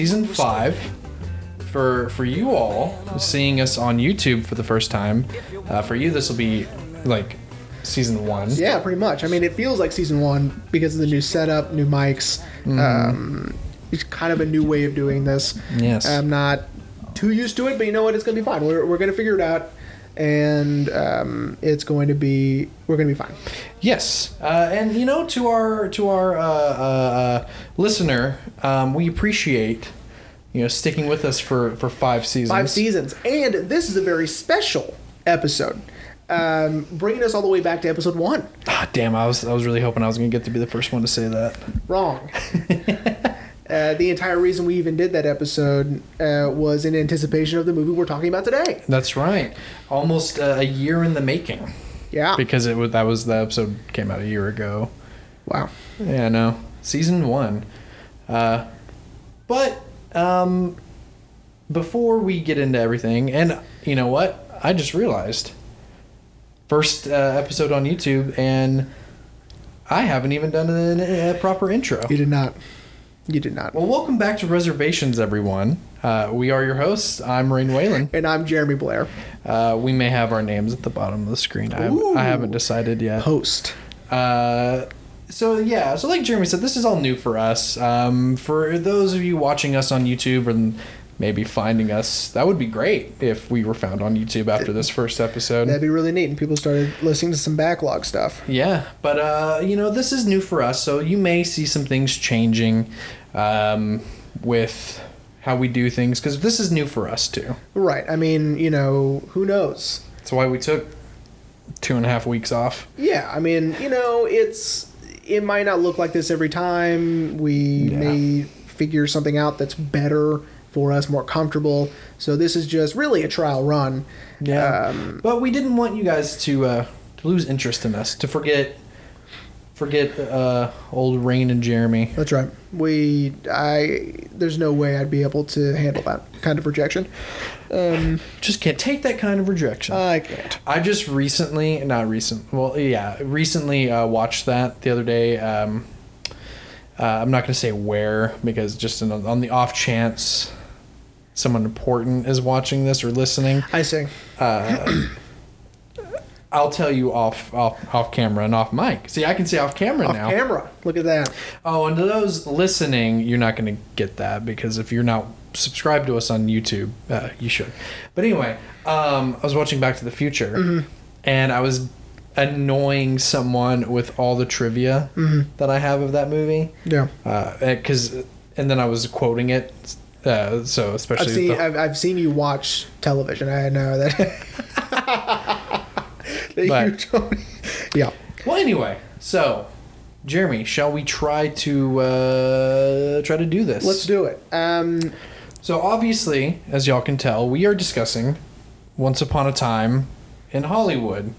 season five. For for you all seeing us on YouTube for the first time, uh, for you this will be like season one. Yeah, pretty much. I mean, it feels like season one because of the new setup, new mics. Um, it's kind of a new way of doing this. Yes. I'm not too used to it, but you know what? It's going to be fine. We're, we're going to figure it out, and um, it's going to be we're going to be fine. Yes, uh, and you know, to our to our uh, uh, uh, listener, um, we appreciate you know sticking with us for for five seasons. Five seasons, and this is a very special episode, um, bringing us all the way back to episode one. Ah, damn, I was I was really hoping I was gonna get to be the first one to say that. Wrong. Uh, the entire reason we even did that episode uh, was in anticipation of the movie we're talking about today. That's right. Almost uh, a year in the making Yeah. because it was that was the episode came out a year ago. Wow. Yeah, no, season one. Uh, but um, before we get into everything, and you know what, I just realized first uh, episode on YouTube, and I haven't even done a, a proper intro. You did not. You did not. Well, welcome back to Reservations, everyone. Uh, we are your hosts. I'm Rain Whalen. And I'm Jeremy Blair. Uh, we may have our names at the bottom of the screen. I, Ooh. I haven't decided yet. Host. Uh, so yeah, so like Jeremy said, this is all new for us. Um, for those of you watching us on YouTube and maybe finding us, that would be great if we were found on YouTube after this first episode. That'd be really neat. And people started listening to some backlog stuff. Yeah, but uh, you know, this is new for us, so you may see some things changing um, with how we do things because this is new for us too. Right. I mean, you know, who knows? That's why we took two and a half weeks off. Yeah. I mean, you know, it's it might not look like this every time. We Yeah. may figure something out that's better for us, more comfortable. So this is just really a trial run. Um, but we didn't want you guys to uh, to lose interest in us, to forget forget uh, old Rain and Jeremy. That's right. We, I, there's no way I'd be able to handle that kind of rejection. Um, Just can't take that kind of rejection. I can't. I just recently, not recent, well, yeah, recently uh, watched that the other day. Um, uh, I'm not going to say where because just in, on the off chance someone important is watching this or listening, I see. uh, I'll tell you off off off camera and off mic. See, I can say off camera Off now. camera. Look at that. Oh, and to those listening, you're not going to get that because if you're not subscribed to us on YouTube, uh, you should. But anyway, um, I was watching Back to the Future, and I was annoying someone with all the trivia that I have of that movie. Yeah. Because, and then I was quoting it. Uh, so especially I've seen the- I've, I've seen you watch television. I know that. that you But- don't. Yeah. well, anyway, so Jeremy, shall we try to uh, try to do this? Let's do it. Um, So obviously, as y'all can tell, we are discussing Once Upon a Time in Hollywood.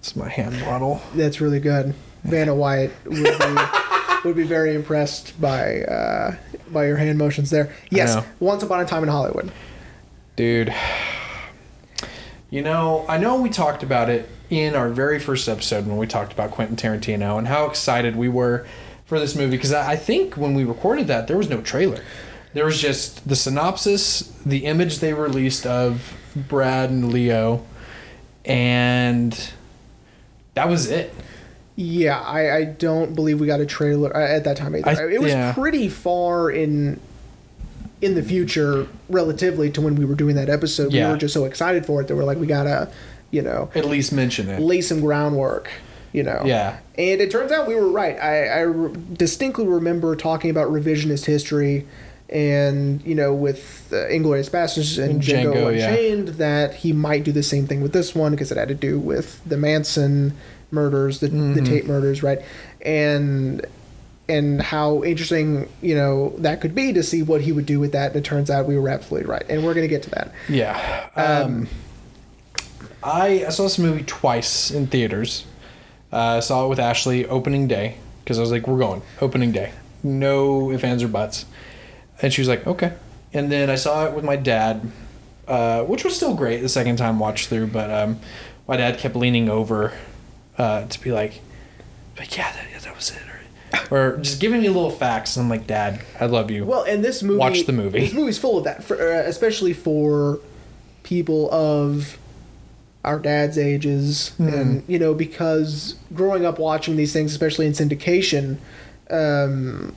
It's my hand bottle. that's really good. Vanna White would be would be very impressed by uh, by your hand motions there. Yes. Once upon a time in Hollywood. Dude. You know, I know we talked about it in our very first episode when we talked about Quentin Tarantino and how excited we were for this movie because I think when we recorded that there was no trailer. There was just the synopsis, the image they released of Brad and Leo, and that was it. Yeah, I, I don't believe we got a trailer uh, at that time either. I- it was yeah. pretty far in in the future relatively to when we were doing that episode. Yeah. We were just so excited for it that we're like, we gotta, you know, At least mention it. lay some groundwork. You know. Yeah. And it turns out we were right. I, I distinctly remember talking about revisionist history, and you know, with uh, Inglourious Basterds and Django, Django, yeah. Unchained, that he might do the same thing with this one because it had to do with the Manson murders, the the Mhm. Tate murders, right? And and how interesting you know that could be to see what he would do with that. And it turns out we were absolutely right, and we're gonna get to that. Yeah. Um, Um, I, I saw this movie twice in theaters. Uh, I saw it with Ashley opening day because I was like, "We're going opening day, no ifs ands or buts," and she was like, "Okay." And then I saw it with my dad, uh, which was still great the second time watch through. But um, my dad kept leaning over uh, to be like, Like, yeah, that, yeah, that was it. Or, just giving me little facts. And I'm like, Dad, I love you. Well, and this movie. Watch the movie. This movie's full of that, for, uh, especially for people of our dad's ages, Hmm. and you know, because growing up watching these things, especially in syndication, um,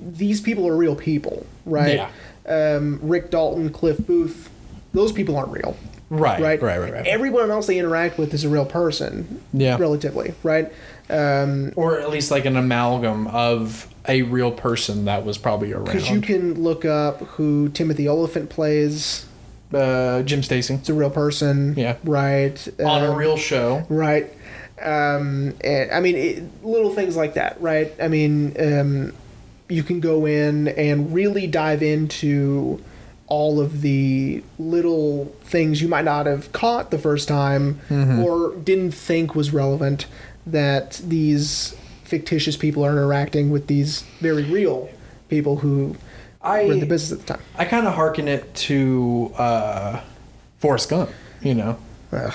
these people are real people, right? Um, Rick Dalton, Cliff Booth, those people aren't real. right, Right, right, right, right. Everyone else they interact with is a real person, Yeah. relatively, right? Um, or at least like an amalgam of a real person that was probably around. because you can look up who Timothy Olyphant plays. uh, Jim Stacy It's a real person. Yeah. Right. on a Um, real show. Right. Um, and I mean, it, little things like that, right? I mean, um, you can go in and really dive into all of the little things you might not have caught the first time Mm-hmm. or didn't think was relevant that these fictitious people are interacting with these very real people who I were in the business at the time. I kind of hearken it to uh, Forrest Gump. You know, Ugh.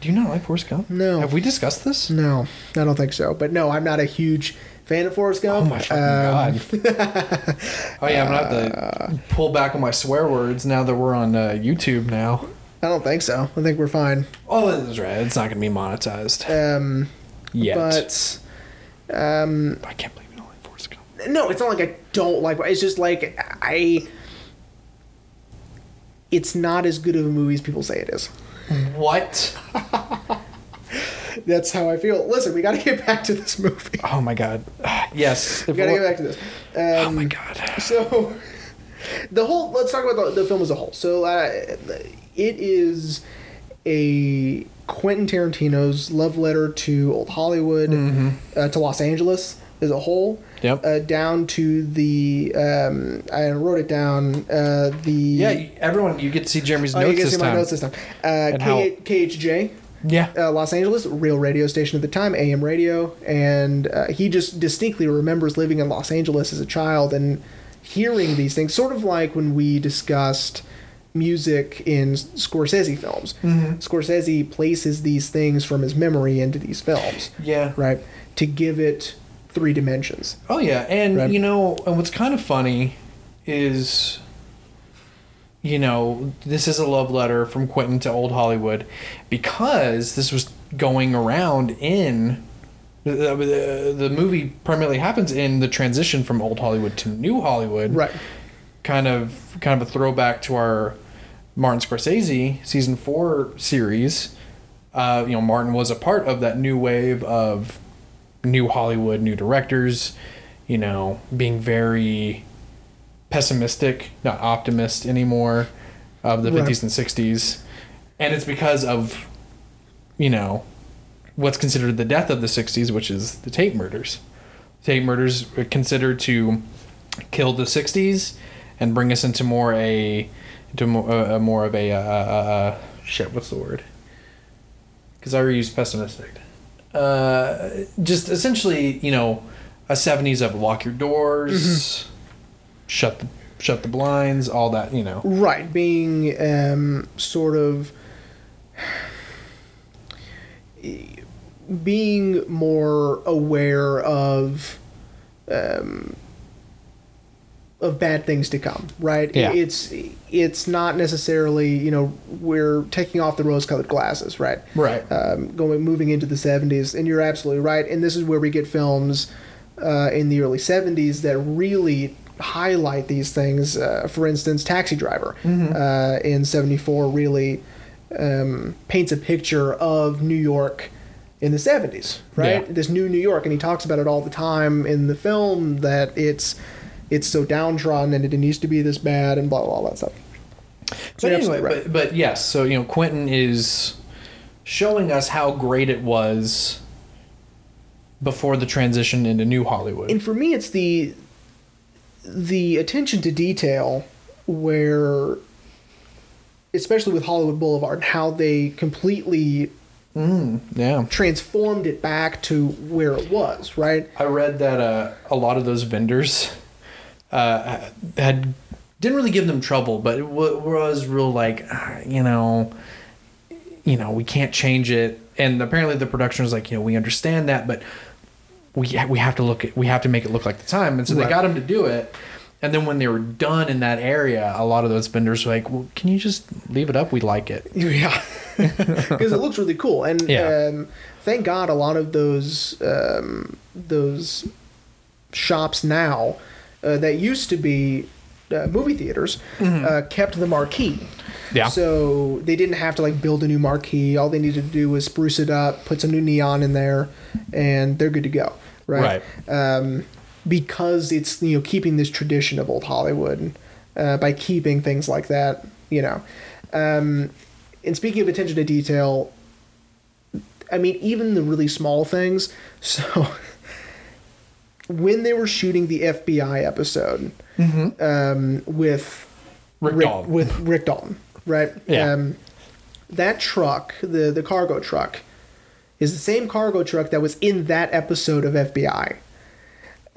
do you not like Forrest Gump? No. Have we discussed this? No, I don't think so. But no, I'm not a huge fan of Forrest Gump. Oh my Um, god! oh yeah, I'm gonna have to pull back on my swear words now that we're on uh, YouTube now. I don't think so. I think we're fine. Oh, that's right. It's not gonna be monetized Um, yet. but um, I can't believe you don't like Forrest Gump. no, it's not like I don't like. It's just like I. It's not as good of a movie as people say it is. What? That's how I feel. Listen, we got to get back to this movie. Oh my god. Yes. We got to get back to this. Um, Oh my god. So, the whole. Let's talk about the, the film as a whole. So, uh, it is a Quentin Tarantino's love letter to old Hollywood, uh, to Los Angeles as a whole. Mm-hmm. Yep. Uh, down to the. Um, I wrote it down. Uh, the. Yeah, everyone, you get to see Jeremy's Oh, you notes can this see my time. notes this time. Uh, K- KHJ, Yeah. uh, Los Angeles, real radio station at the time, AM radio, and uh, he just distinctly remembers living in Los Angeles as a child and hearing these things, sort of like when we discussed music in Scorsese films. Mm-hmm. Scorsese places these things from his memory into these films, Yeah. right, to give it three dimensions. Oh yeah, and Right. you know, and what's kind of funny is, you know, this is a love letter from Quentin to old Hollywood, because this was going around in. The, the, the movie primarily happens in the transition from old Hollywood to new Hollywood. Right. Kind of, kind of a throwback to our Martin Scorsese season four series. Uh, you know, Martin was a part of that new wave of new Hollywood, new directors, you know, being very pessimistic, not optimist anymore of the Right. 50s and 60s. And it's because of, you know, what's considered the death of the 60s, which is the Tate murders. Tate murders are considered to kill the 60s and bring us into more a, into more, uh, more of a, uh, uh, uh, shit, what's the word? Because I already used pessimistic uh, just essentially, you know, a seventies of lock your doors, shut the shut the blinds, all that, you know. Right, being um, sort of being more aware of um, of bad things to come. Right, Yeah. it's it's not necessarily you know we're taking off the rose-colored glasses. Right, Right. um, going moving into the 70s and you're absolutely right and this is where we get films uh, in the early 70s that really highlight these things uh, for instance taxi driver uh, in 74 really um, paints a picture of new york in the 70s right Yeah. this new new york and he talks about it all the time in the film that it's it's so downtrodden and it didn't to be this bad and blah blah blah that stuff So But anyway, right. but, but yes, so you know, Quentin is showing us how great it was before the transition into New Hollywood. and for me it's the the attention to detail where especially with hollywood boulevard how they completely mm, yeah. transformed it back to where it was right I read that uh, a lot of those vendors uh, had didn't really give them trouble, but it w- was real like, ah, you know, you know, we can't change it. and apparently the production was like, you know, we understand that, but we we have to look at we have to make it look like the time, and so they got him to do it. And then when they were done in that area, a lot of those vendors were like, "Well, can you just leave it up? We like it." Yeah, because it looks really cool, and Yeah. um, thank God a lot of those um, those shops now uh, that used to be uh, movie theaters uh, kept the marquee. Mm-hmm. Yeah. So they didn't have to like build a new marquee. All they needed to do was spruce it up, put some new neon in there, and they're good to go. Right. Um, because it's you know keeping this tradition of old Hollywood uh, by keeping things like that. You know. Um, and speaking of attention to detail, I mean, even the really small things. So, when they were shooting the FBI episode um, with Rick Dalton. with Rick Dalton, right? Yeah. Um, that truck, the the cargo truck, is the same cargo truck that was in that episode of FBI.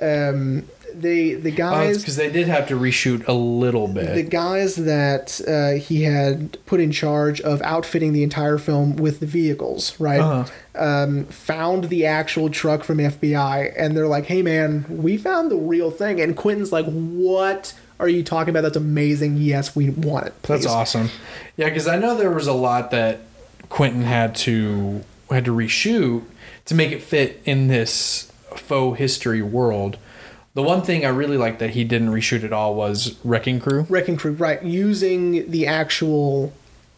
Um, they the guys because they did have to reshoot a little bit. the guys that uh, he had put in charge of outfitting the entire film with the vehicles, right? Uh-huh. Um, found the actual truck from FBI, and they're like, "Hey, man, we found the real thing." And Quentin's like, "What are you talking about? That's amazing. Yes, we want it. That's awesome. Yeah, because I know there was a lot that Quentin had to had to reshoot to make it fit in this faux history world. The one thing I really liked that he didn't reshoot at all was Wrecking Crew. Wrecking Crew, right? Using the actual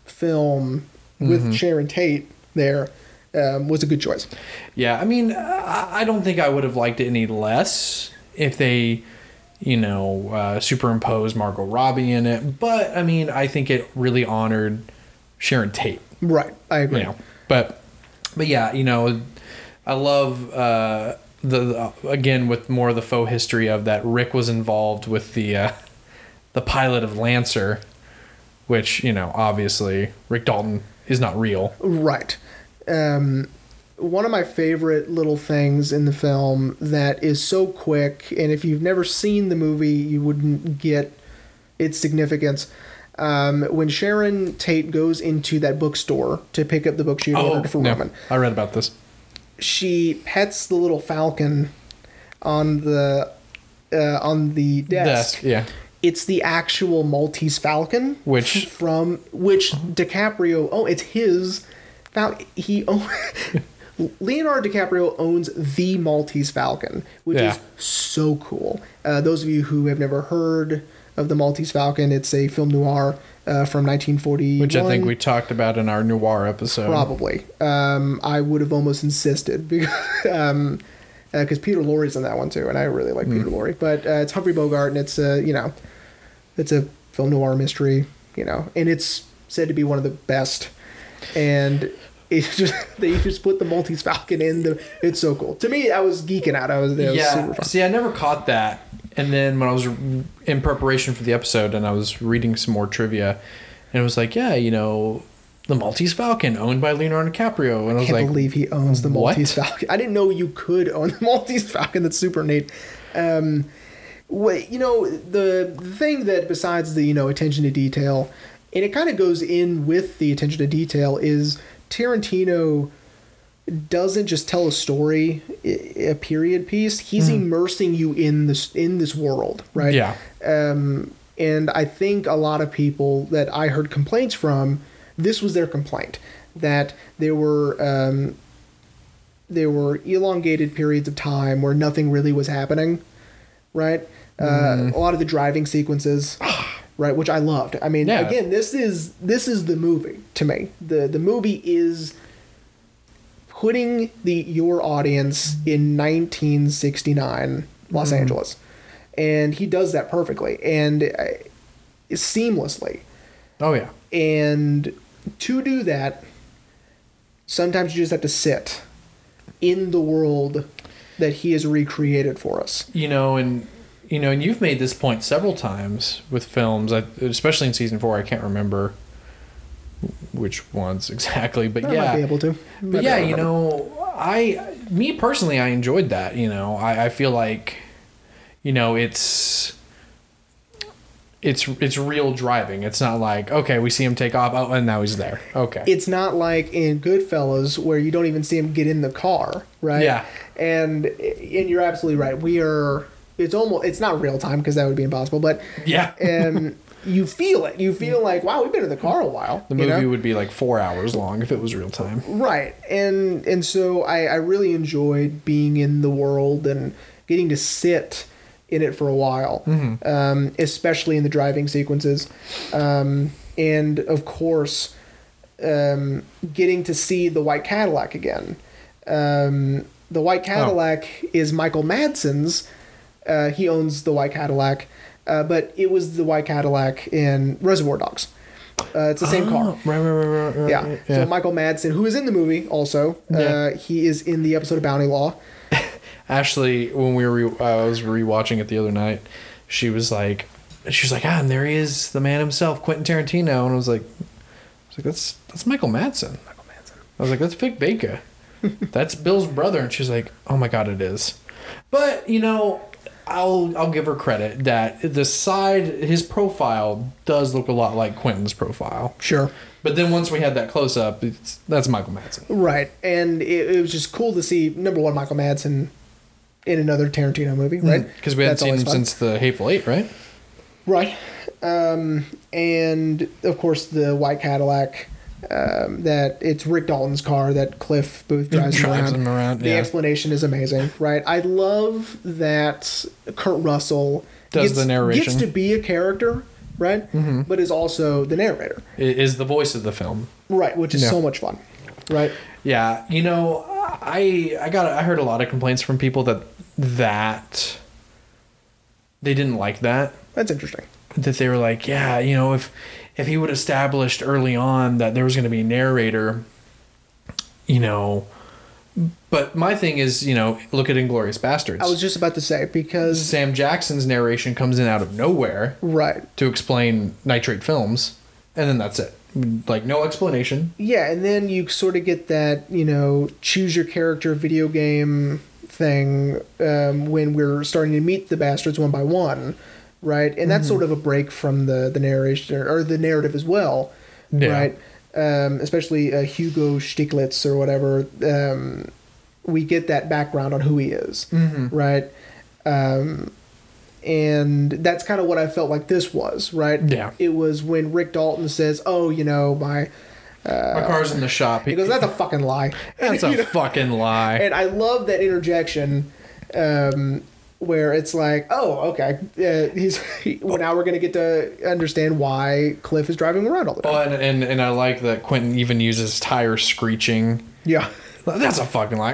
film with Mm-hmm. Sharon Tate there um, was a good choice. Yeah, I mean, I I don't think I would have liked it any less if they, you know, uh, superimposed Margot Robbie in it. But I mean, I think it really honored Sharon Tate. Right, I agree. you know but but yeah you know i love uh the, the again with more of the faux history of that rick was involved with the uh the pilot of lancer which you know obviously rick dalton is not real Right. Um, one of my favorite little things in the film that is so quick, and if you've never seen the movie, you wouldn't get its significance. Um, when Sharon Tate goes into that bookstore to pick up the book she had ordered for no, Roman, i read about this she pets the little falcon on the uh, on the desk. yeah It's the actual Maltese falcon, Which- from which DiCaprio. Oh, it's his. Fal- he own, Leonardo DiCaprio owns the Maltese Falcon, which Yeah. is so cool. Uh, those of you who have never heard of the Maltese Falcon, it's a film noir uh, from 1940, which i think we talked about in our noir episode Probably. Um, I would have almost insisted because um, uh Peter Lorre's in that one too, and I really like Peter Lorre. But uh, it's Humphrey Bogart, and it's a you know, it's a film noir mystery, you know, and it's said to be one of the best. And it's just they just put the Maltese Falcon in the. It's so cool. To me, I was geeking out. I was, it was yeah super fun. see i never caught that and then when i was in preparation for the episode and i was reading some more trivia and it was like yeah you know the maltese falcon owned by leonardo dicaprio and i I was can't like believe he owns the what? Maltese Falcon. I didn't know you could own the Maltese Falcon. That's super neat. Um, wait, you know the, the thing that besides the you know attention to detail, and it kind of goes in with the attention to detail is Tarantino doesn't just tell a story, a period piece. He's immersing you in this in this world, right? Yeah. Um, and I think a lot of people that I heard complaints from, this was their complaint that there were um, there were elongated periods of time where nothing really was happening, right? Uh, a lot of the driving sequences, right, which I loved. I mean, Yeah. again, this is this is the movie to me. the The movie is putting the your audience in 1969 Los Angeles, and he does that perfectly and uh, seamlessly. oh yeah And to do that, sometimes you just have to sit in the world that he has recreated for us. you know and you know and you've made this point several times with films especially in season four i can't remember which ones exactly but I yeah be able to. Might but yeah you know i me personally i enjoyed that you know i, I feel like you know it's it's it's real driving. It's not like okay, we see him take off, oh, and now he's there. Okay, It's not like in Goodfellas where you don't even see him get in the car, right? Yeah. And and you're absolutely right. We are. It's almost. It's not real time because that would be impossible. But yeah. um, you feel it. You feel like wow, we've been in the car a while. the you movie know? would be like four hours long if it was real time. Right. And and so I, I really enjoyed being in the world and getting to sit in it for a while, um, especially in the driving sequences. Um, and of course, um, getting to see the white Cadillac again. Um, the white Cadillac is Michael Madsen's. Uh, he owns the white Cadillac, uh, but it was the white Cadillac in Reservoir Dogs. Uh, it's the same car. Oh, right, right, right, right, right. Yeah. So Michael Madsen, who is in the movie also, Yeah. uh, he is in the episode of Bounty Law. Ashley, when we were re- uh, I was rewatching it the other night, she was like, she was like, ah, and there he is, the man himself, Quentin Tarantino, and I was like, I was like, that's that's Michael Madsen. Michael Madsen. I was like, that's Vic Baker. that's Bill's brother, and she's like, oh my god, it is. But you know, I'll I'll give her credit that the side his profile does look a lot like Quentin's profile. Sure. But then once we had that close up, it's that's Michael Madsen. Right. And it, it was just cool to see, number one, Michael Madsen in another Tarantino movie, right? Because we hadn't That's seen him fun. since the Hateful Eight, right? Right. Um, and of course, the white Cadillac. Um, that it's Rick Dalton's car that Cliff Booth drives, Drives around. him around, The yeah. explanation is amazing, right? I love that Kurt Russell Does gets, the narration. gets to be a character, right? Mm-hmm. But is also the narrator, I- Is the voice of the film. right? Which is Yeah. so much fun, right? Yeah, you know, I I got I heard a lot of complaints from people that that they didn't like that. That's interesting. That they were like, yeah, you know, if if he would established early on that there was going to be a narrator, you know. But my thing is, you know, look at Inglourious Basterds. I was just about to say because Sam Jackson's narration comes in out of nowhere right, to explain nitrate films, and then that's it. Like no explanation. yeah, and then you sort of get that you know choose your character video game thing um, when we're starting to meet the bastards one by one, right? And that's sort of a break from the the narration or the narrative as well, Yeah. right? Um, especially uh, Hugo Stiglitz or whatever. Um, we get that background on who he is, right? Um, and that's kind of what I felt like this was, right? Yeah. It was when Rick Dalton says, "Oh, you know, my," My car's in the shop. he goes, "That's a fucking lie." That's a know? fucking lie. And I love that interjection, um, where it's like, "Oh, okay, uh, he's he, well, now we're gonna get to understand why Cliff is driving around all the time." Oh, and, and and I like that Quentin even uses tire screeching. yeah, That's a fucking lie.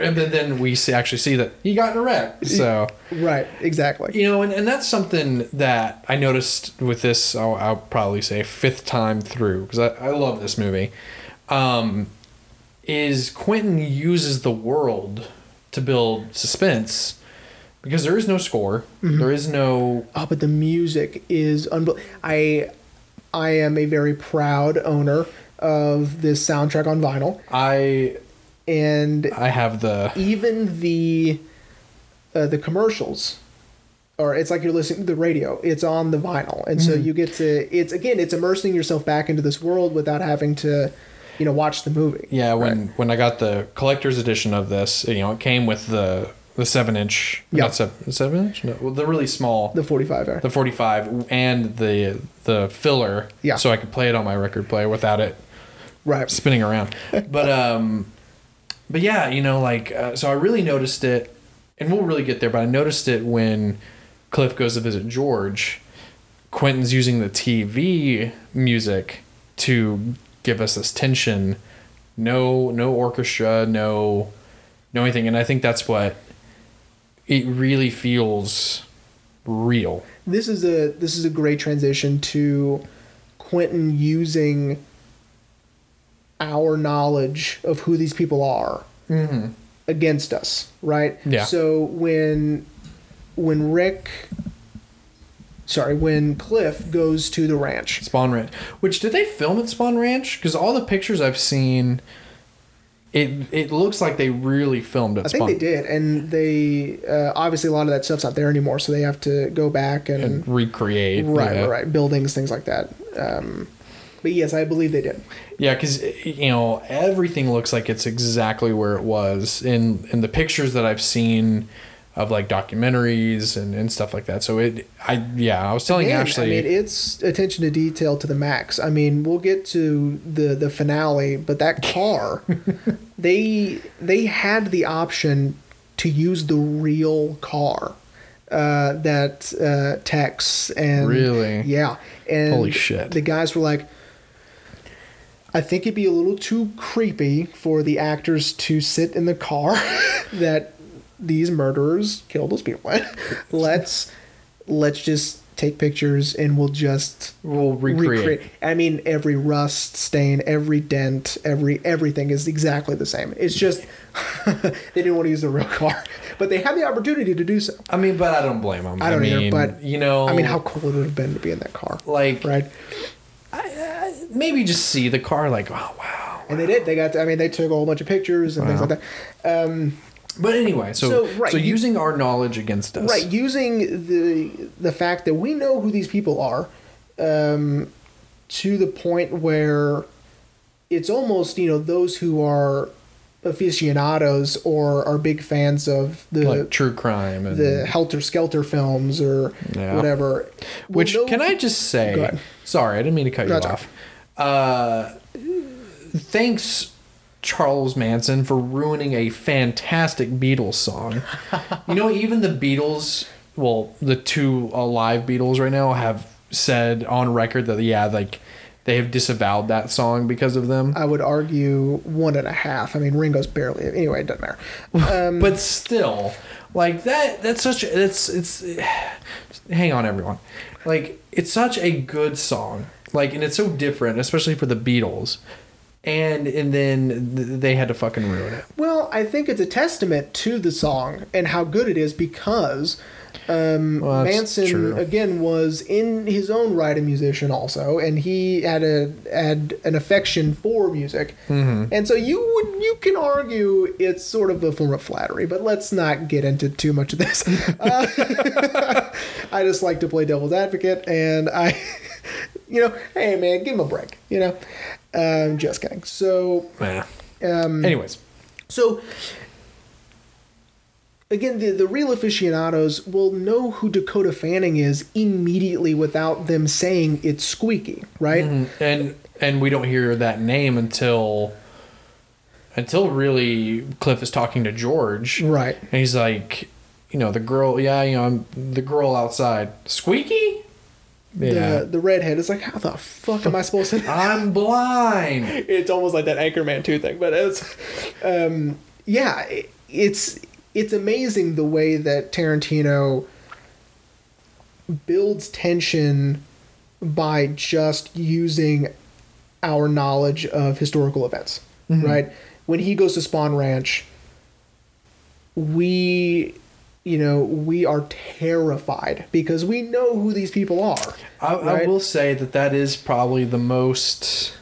And then, then we see, actually see that he got in a wreck. So right, exactly. you know, and, and that's something that I noticed with this. I'll, I'll probably say fifth time through because I, I love this movie. Um, is Quentin uses the world to build suspense because there is no score. There is no Oh, but the music is unbelievable. I, I am a very proud owner of this soundtrack on vinyl, I and I have the even the uh, the commercials or it's like you're listening to the radio it's on the vinyl and Mm-hmm. so you get to it's again it's immersing yourself back into this world without having to you know watch the movie Yeah, when when I got the collector's edition of this, you know, it came with the the seven inch, Yeah. not seven, seven inch, no, well, the really small, the 45 the forty five, and the the filler, Yeah. so I could play it on my record player without it right spinning around. but um, but yeah, you know, like uh, so I really noticed it, and we'll really get there. But I noticed it when Cliff goes to visit George. Quentin's using the TV music to give us this tension. No, no orchestra, no, no anything, and I think that's what it really feels real. this is a this is a great transition to quentin using our knowledge of who these people are Mm-hmm. against us right Yeah. so when when rick sorry when cliff goes to the ranch Spahn Ranch. Which did they film at Spahn Ranch? Because all the pictures I've seen it it looks like they really filmed it. I think they did, and they uh, obviously a lot of that stuff's not there anymore, so they have to go back and, and recreate. right, yeah. right, right, buildings, things like that. Um, but yes, I believe they did. Yeah, because you know everything looks like it's exactly where it was in in the pictures that I've seen of like documentaries and, and stuff like that. So it, I yeah, I was telling Man, Ashley. I mean, it's attention to detail to the max. I mean, we'll get to the the finale, but that car, they they had the option to use the real car uh, that uh, Tex and Really? yeah, and Holy shit. the guys were like. I think it'd be a little too creepy for the actors to sit in the car that these murderers kill those people let's let's just take pictures and we'll just we'll recreate. I mean, every rust stain, every dent, every everything is exactly the same. It's just they didn't want to use the real car, but they had the opportunity to do so. I mean, but I don't blame them. I don't either, mean, but, you know, I mean, how cool it would it have been to be in that car, like right? i maybe just see the car, like oh wow. And they did. They got. I mean, they took a whole bunch of pictures and things like that. Um, But anyway, so So, so, right, you- using our knowledge against us, Right, using the the fact that we know who these people are, um, to the point where it's almost you know those who are aficionados or are big fans of the like true crime and the Helter Skelter films or Yeah. whatever. Which know- can I just say? Sorry, I didn't mean to cut you off. Uh, thanks, Charles Manson, for ruining a fantastic Beatles song. you know, even the Beatles, well, the two alive Beatles right now have said on record that yeah, like they have disavowed that song because of them. I would argue one and a half. I mean, Ringo's barely. Anyway, it doesn't matter. Um, but still like that that's such it's it's hang on everyone like it's such a good song like and it's so different especially for the beatles and and then th- they had to fucking ruin it Well, I think it's a testament to the song and how good it is because um, Well, Manson true. again was in his own right a musician also, and he had a had an affection for music, Mm-hmm. and so you would you can argue it's sort of a form of flattery, but let's not get into too much of this. Uh, I just like to play devil's advocate, and I, you know, hey man, give him a break, you know. Um, just kidding. So um, anyways so again, the, the real aficionados will know who Dakota Fanning is immediately without them saying it's squeaky, right? and and we don't hear that name until until really cliff is talking to george Right. and he's like you know the girl yeah you know I'm, the girl outside squeaky The the redhead is like, how the fuck am I supposed to? i'm blind it's almost like that Anchorman two thing, but it's, um, yeah, it- it's it's amazing the way that Tarantino builds tension by just using our knowledge of historical events, right? When he goes to Spahn Ranch, we you know we are terrified because we know who these people are I, I will say that that is probably the most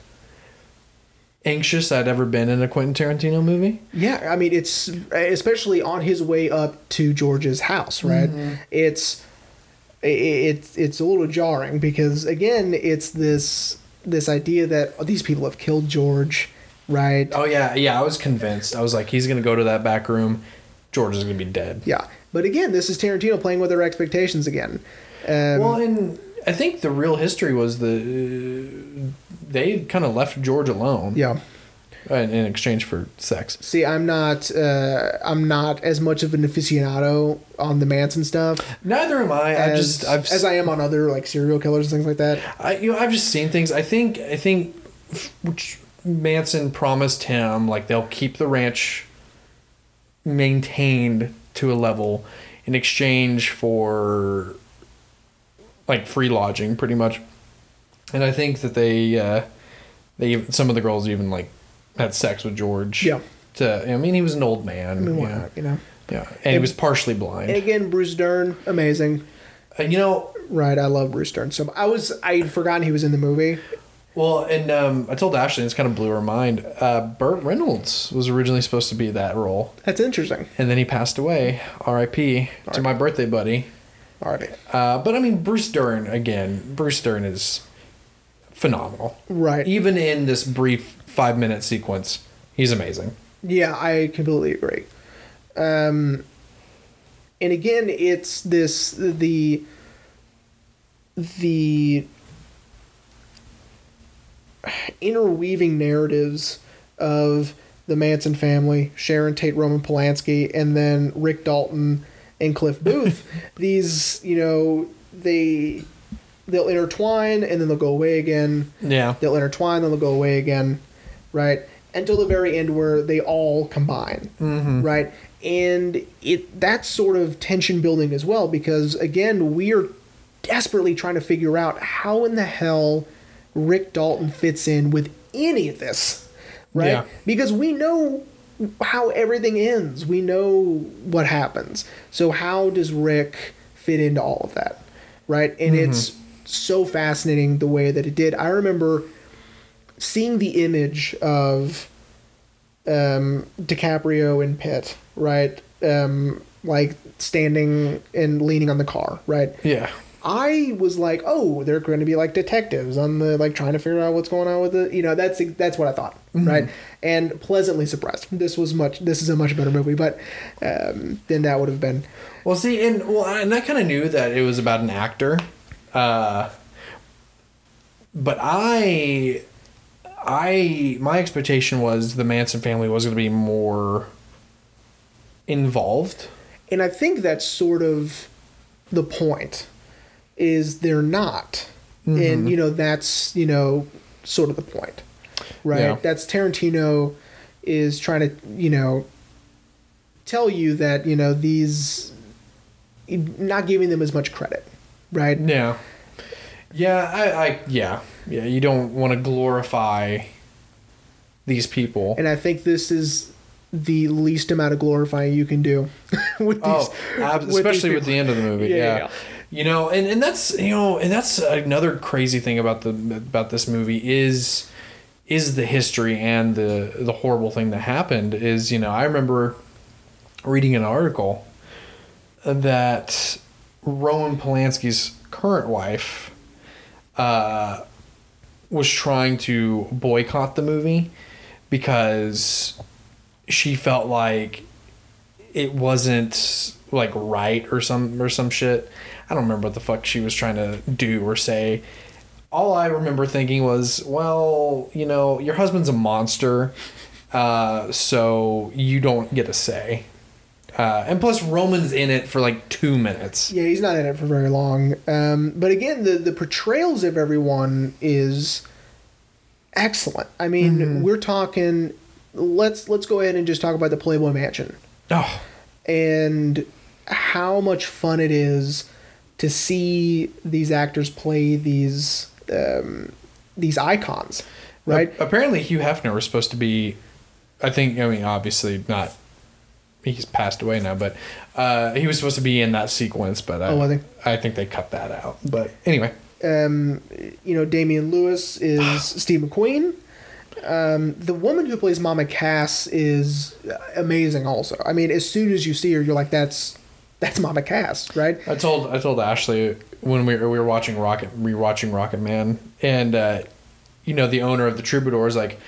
anxious I'd ever been in a Quentin Tarantino movie. Yeah, I mean it's especially on his way up to George's house, right? Mm-hmm. It's i- i- it's it's a little jarring because again, it's this this idea that oh, these people have killed George, right? Oh yeah, yeah. I was convinced. I was like, he's gonna go to that back room. George is gonna be dead. Yeah, but again, this is Tarantino playing with our expectations again. Um, well, and I think the real history was the they kind of left George alone. yeah. In, in exchange for sex. See, I'm not uh, I'm not as much of an aficionado on the Manson stuff Neither am I. I as, just I've as I am on other like serial killers and things like that. I you know I've just seen things. I think I think which Manson promised him like they'll keep the ranch maintained to a level in exchange for like free lodging pretty much. And I think that they uh they some of the girls even like had sex with George. Yeah. To I mean he was an old man. I mean, why yeah. not, you know? Yeah. And he was partially blind. And again, Bruce Dern, amazing. Uh, you know, Right, I love Bruce Dern. So I was I'd forgotten he was in the movie. Well, and um, I told Ashley, and this kind of blew her mind. Uh, Burt Reynolds was originally supposed to be that role, That's interesting. and then he passed away. R.I.P. to my birthday buddy. Alrighty. Uh, but I mean, Bruce Dern again. Bruce Dern is phenomenal. Right. Even in this brief five minute sequence, he's amazing. Yeah, I completely agree. Um, and again, it's this the the interweaving narratives of the Manson family, Sharon Tate, Roman Polanski, and then Rick Dalton and Cliff Booth. These, you know, they they'll intertwine and then they'll go away again Yeah. they'll intertwine, then they'll go away again, right? Until the very end where they all combine, mm-hmm. right? And it that's sort of tension building as well because again we are desperately trying to figure out how in the hell Rick Dalton fits in with any of this, right? Yeah. Because we know how everything ends. We know what happens. So how does Rick fit into all of that? Right? And it's so fascinating the way that it did. I remember seeing the image of um, DiCaprio and Pitt, right? Um, like standing and leaning on the car, right? Yeah. I was like, oh, they're going to be like detectives on the like trying to figure out what's going on with the, you know, that's that's what I thought, right? And pleasantly surprised. This was much. This is a much better movie, but um, than that would have been. Well, see, and well, and I kind of knew that it was about an actor, uh, but I, I, my expectation was the Manson family was going to be more involved. And I think that's sort of the point is they're not. And mm-hmm. you know that's, you know, sort of the point. Right? Yeah. That's Tarantino is trying to, you know, tell you that, you know, these not giving them as much credit, right? Yeah, yeah, I, I, yeah, yeah. You don't want to glorify these people. And I think this is the least amount of glorifying you can do with oh, these Oh, ab- these especially with the end of the movie. Yeah, yeah, yeah. You know, and, and that's you know, and that's another crazy thing about the about this movie is is the history and the the horrible thing that happened is you know I remember reading an article that Roman Polanski's current wife uh, was trying to boycott the movie because she felt like it wasn't like right or some or some shit. I don't remember what the fuck she was trying to do or say. All I remember thinking was, well, you know, your husband's a monster, uh, so you don't get a say. Uh, and plus, Roman's in it for like two minutes. Yeah, he's not in it for very long. Um, but again, the the portrayals of everyone is excellent. I mean, Mm-hmm. we're talking. Let's let's go ahead and just talk about the Playboy Mansion Oh, and how much fun it is to see these actors play these um, these icons, right? A- apparently, Hugh Hefner was supposed to be. I think. I mean, obviously not. He's passed away now, but uh, he was supposed to be in that sequence. But I, Oh, was he? I think they cut that out. But anyway, um, you know, Damian Lewis is Steve McQueen. Um, the woman who plays Mama Cass is amazing. Also, I mean, as soon as you see her, you're like, "That's that's Mama Cass, right?" I told I told Ashley when we were, we were watching Rocket rewatching Rocketman, and uh, you know the owner of the Troubadour is like,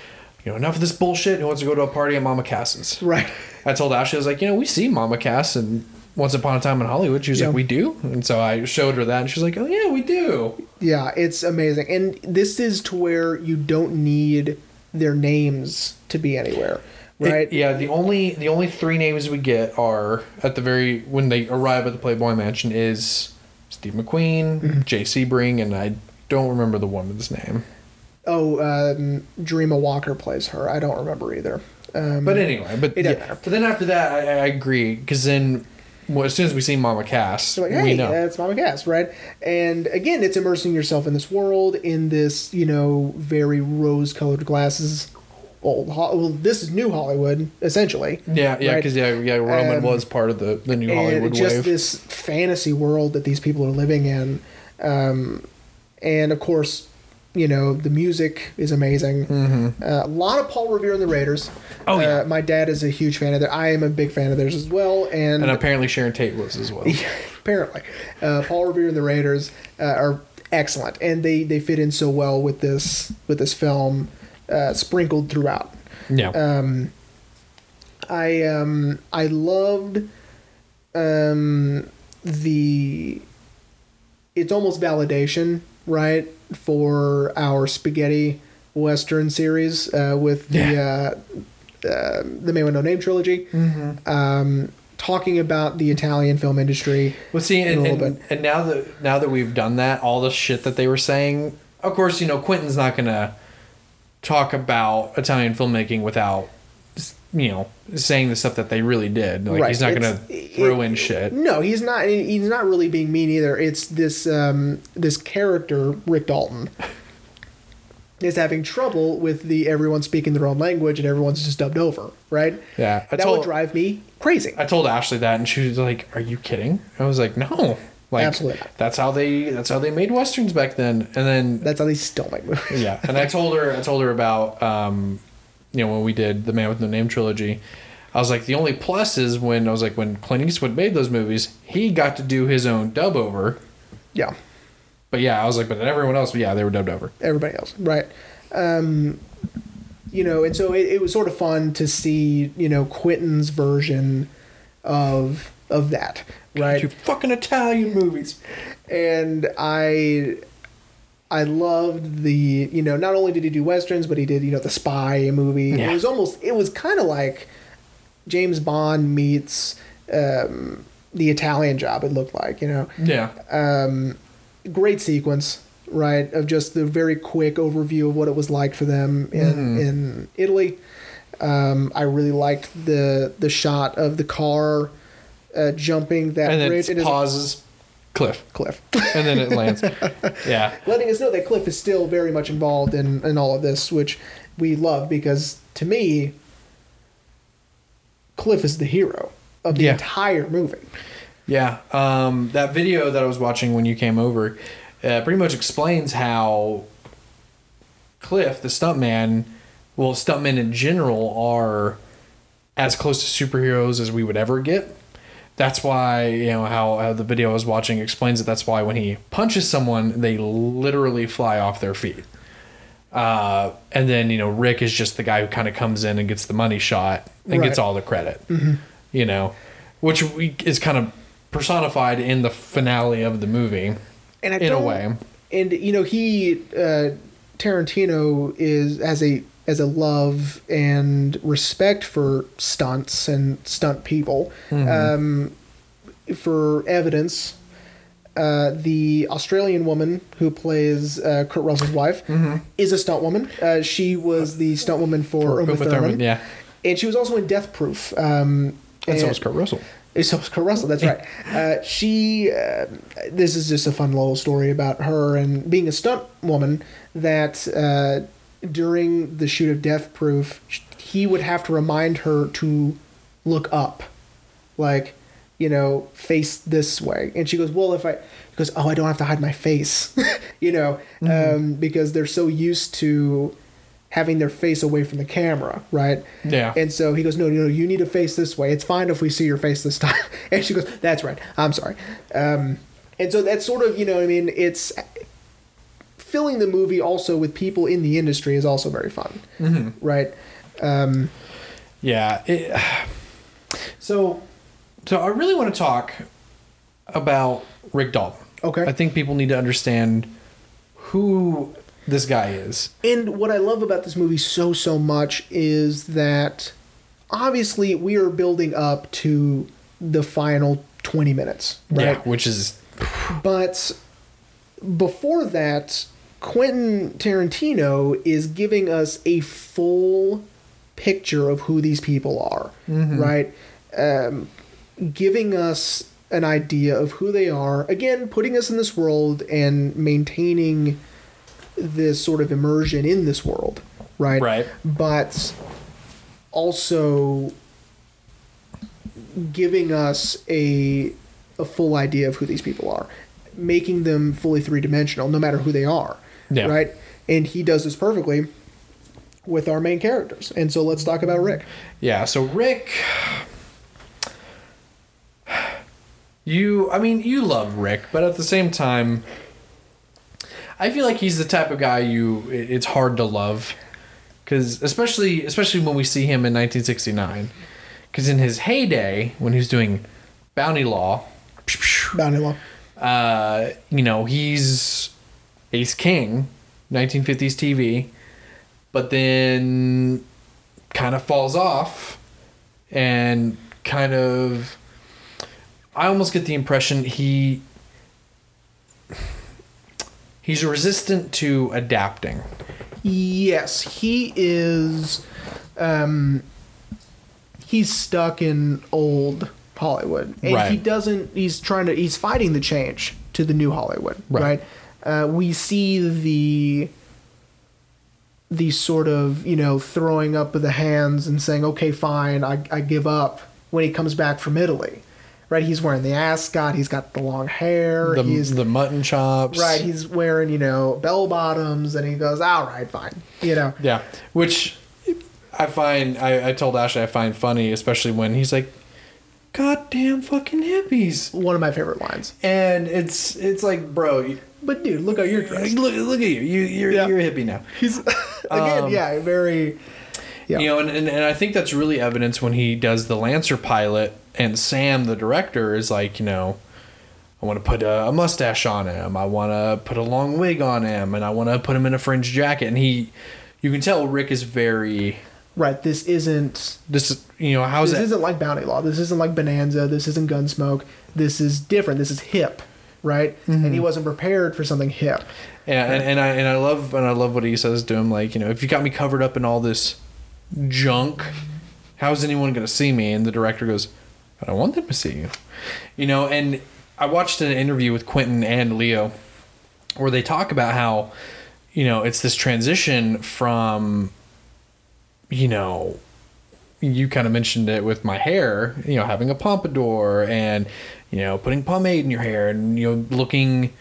you know, enough of this bullshit. Who wants to go to a party at Mama Cass's? Right. I told Ashley I was like, you know, we see Mama Cass and Once Upon a Time in Hollywood. She was Yeah. like, we do, and so I showed her that, and she's like, oh yeah, we do. Yeah, it's amazing, and this is to where you don't need their names to be anywhere, right? It- yeah, the only the only three names we get are at the very when they arrive at the Playboy Mansion is Steve McQueen, Mm-hmm. Jay Sebring, and I don't remember the woman's name. Oh, um, Dreama Walker plays her. I don't remember either. Um, But anyway, but yeah, but then after that, I, I agree because then well, as soon as we see Mama Cass, like, hey, we know. that's Mama Cass, right? And again, it's immersing yourself in this world, in this, you know, very rose-colored glasses. Old, Ho- well, this is New Hollywood, essentially. yeah, yeah, right? because yeah, yeah, Roman Um, was part of the the new and Hollywood just wave. this fantasy world that these people are living in, um, and of course, you know, the music is amazing. Uh, a lot of Paul Revere and the Raiders. Mm-hmm. Oh, yeah. Uh, my dad is a huge fan of theirs. I am a big fan of theirs as well. And, And apparently Sharon Tate was as well. apparently, uh, Paul Revere and the Raiders uh, are excellent, and they they fit in so well with this with this film, uh, sprinkled throughout. Yeah. Um, I um I loved um the it's almost validation right for our spaghetti western series uh, with the uh, uh, the Man with No Name trilogy. Mm. Um, talking about the Italian film industry. Well, see, and, little and, bit. and now that now that we've done that, all the shit that they were saying, of course, you know, Quentin's not gonna talk about Italian filmmaking without, you know, saying the stuff that they really did. Like Right, he's not gonna throw it- in shit. No, he's not. He's not really being mean either. It's this um, this character Rick Dalton is having trouble with the everyone speaking their own language and everyone's just dubbed over. Right? Yeah, I that told would drive me crazy. I told Ashley that, and she was like, "Are you kidding?" I was like, "No." Like Absolutely that's how they that's how they made westerns back then. And then That's how they still make movies. yeah and i told her i told her about um you know when we did the man with no name trilogy i was like the only plus is when i was like when clint eastwood made those movies he got to do his own dub over Yeah. but yeah i was like but everyone else yeah they were dubbed over everybody else, right? Um, you know, and so it, it was sort of fun to see, you know, Quentin's version of of that, right? you fucking italian movies and I I loved the you know not only did he do westerns but he did you know the spy movie. Yeah. It was almost it was kind of like James Bond meets um, the Italian Job. It looked like you know yeah um, great sequence right of just the very quick overview of what it was like for them in Mm-hmm. in Italy. Um, I really liked the the shot of the car uh, jumping that and then bridge. it It is- pauses cliff Cliff. and then it lands yeah letting us know that Cliff is still very much involved in, in all of this, which we love because to me, Cliff is the hero of the Yeah. entire movie. Yeah, um, that video that I was watching when you came over uh, pretty much explains how Cliff, the stuntman, well, stuntmen in general are as close to superheroes as we would ever get. That's why you know how, how the video I was watching explains it. That's why when he punches someone, they literally fly off their feet. Uh, and then you know Rick is just the guy who kind of comes in and gets the money shot and gets all the credit. You know, which we, is kind of personified in the finale of the movie. And In a way. and you know he uh, Tarantino is has a as a love and respect for stunts and stunt people. Um, for evidence, uh, the Australian woman who plays uh, Kurt Russell's wife is a stunt woman. Uh, she was the stunt woman for, Uma, Uma Thurman, Thurman, yeah. and she was also in Death Proof. Um, And so was Kurt Russell. so was Kurt Russell. That's right. Uh, she. Uh, this is just a fun little story about her and being a stunt woman. That uh, during the shoot of Death Proof, he would have to remind her to look up, like you know, face this way. And she goes, "Well, if I," he goes, "Oh, I don't have to hide my face," you know, um, because they're so used to having their face away from the camera, right? Yeah. And so he goes, no, no, no, you need to face this way. It's fine if we see your face this time. And she goes, that's right. I'm sorry. Um, and so that's sort of, you know, I mean, it's filling the movie also with people in the industry is also very fun, Mm-hmm. right? Um, Yeah. It, so, so I really want to talk about Rick Dalton. Okay. I think people need to understand who this guy is. And what I love about this movie so so much is that obviously we are building up to the final 20 minutes, right? Yeah. Which is But before that, Quentin Tarantino is giving us a full picture of who these people are, right? Um, giving us an idea of who they are. Again, putting us in this world and maintaining this sort of immersion in this world, right? Right. But also giving us a a full idea of who these people are, making them fully three dimensional, no matter who they are. Yeah. Right. and he does this perfectly with our main characters. And so let's talk about Rick. Yeah, so Rick you I mean, you love Rick, but at the same time I feel like he's the type of guy you it's hard to love cuz especially especially when we see him in 1969 cuz in his heyday when he was doing Bounty Law Bounty Law. uh, you know, he's Ace King, 1950s TV, but then kind of falls off and kind of. I almost get the impression he. He's resistant to adapting. Yes, he is. Um, he's stuck in old Hollywood, and Right. he doesn't. He's trying to. He's fighting the change to the new Hollywood, Right. right? Uh, we see the the sort of you know throwing up of the hands and saying, "Okay, fine, I, I give up." When he comes back from Italy, right? He's wearing the ascot. He's got the long hair. The, he's the mutton chops. right. He's wearing you know bell bottoms, and he goes, "All right, fine," you know. Yeah, which I find I, I told Ashley I find funny, especially when he's like, "Goddamn fucking hippies," One of my favorite lines. and it's it's like, bro, But dude, look how you're dressed. look look at you, you you're Yeah. you're a hippie now. He's again, Um, yeah, very. Yeah. You know, and, and, and I think that's really evidence when he does the Lancer pilot, and Sam, the director, is like, you know, I want to put a, a mustache on him, I want to put a long wig on him, and I want to put him in a fringe jacket, and he, you can tell Rick is very. Right. This isn't. This you know how's This that? isn't like Bounty Law. This isn't like Bonanza. This isn't Gunsmoke. This is different. This is hip, right? Mm-hmm. And he wasn't prepared for something hip. Yeah, and, and I and I love and I love what he says to him. Like, you know, if you got me covered up in all this junk, how's anyone gonna see me? And the director goes, I don't want them to see you. You know, and I watched an interview with Quentin and Leo where they talk about how, you know, it's this transition from, you know, you kind of mentioned it with my hair, you know, having a pompadour and, you know, putting pomade in your hair and, you know, looking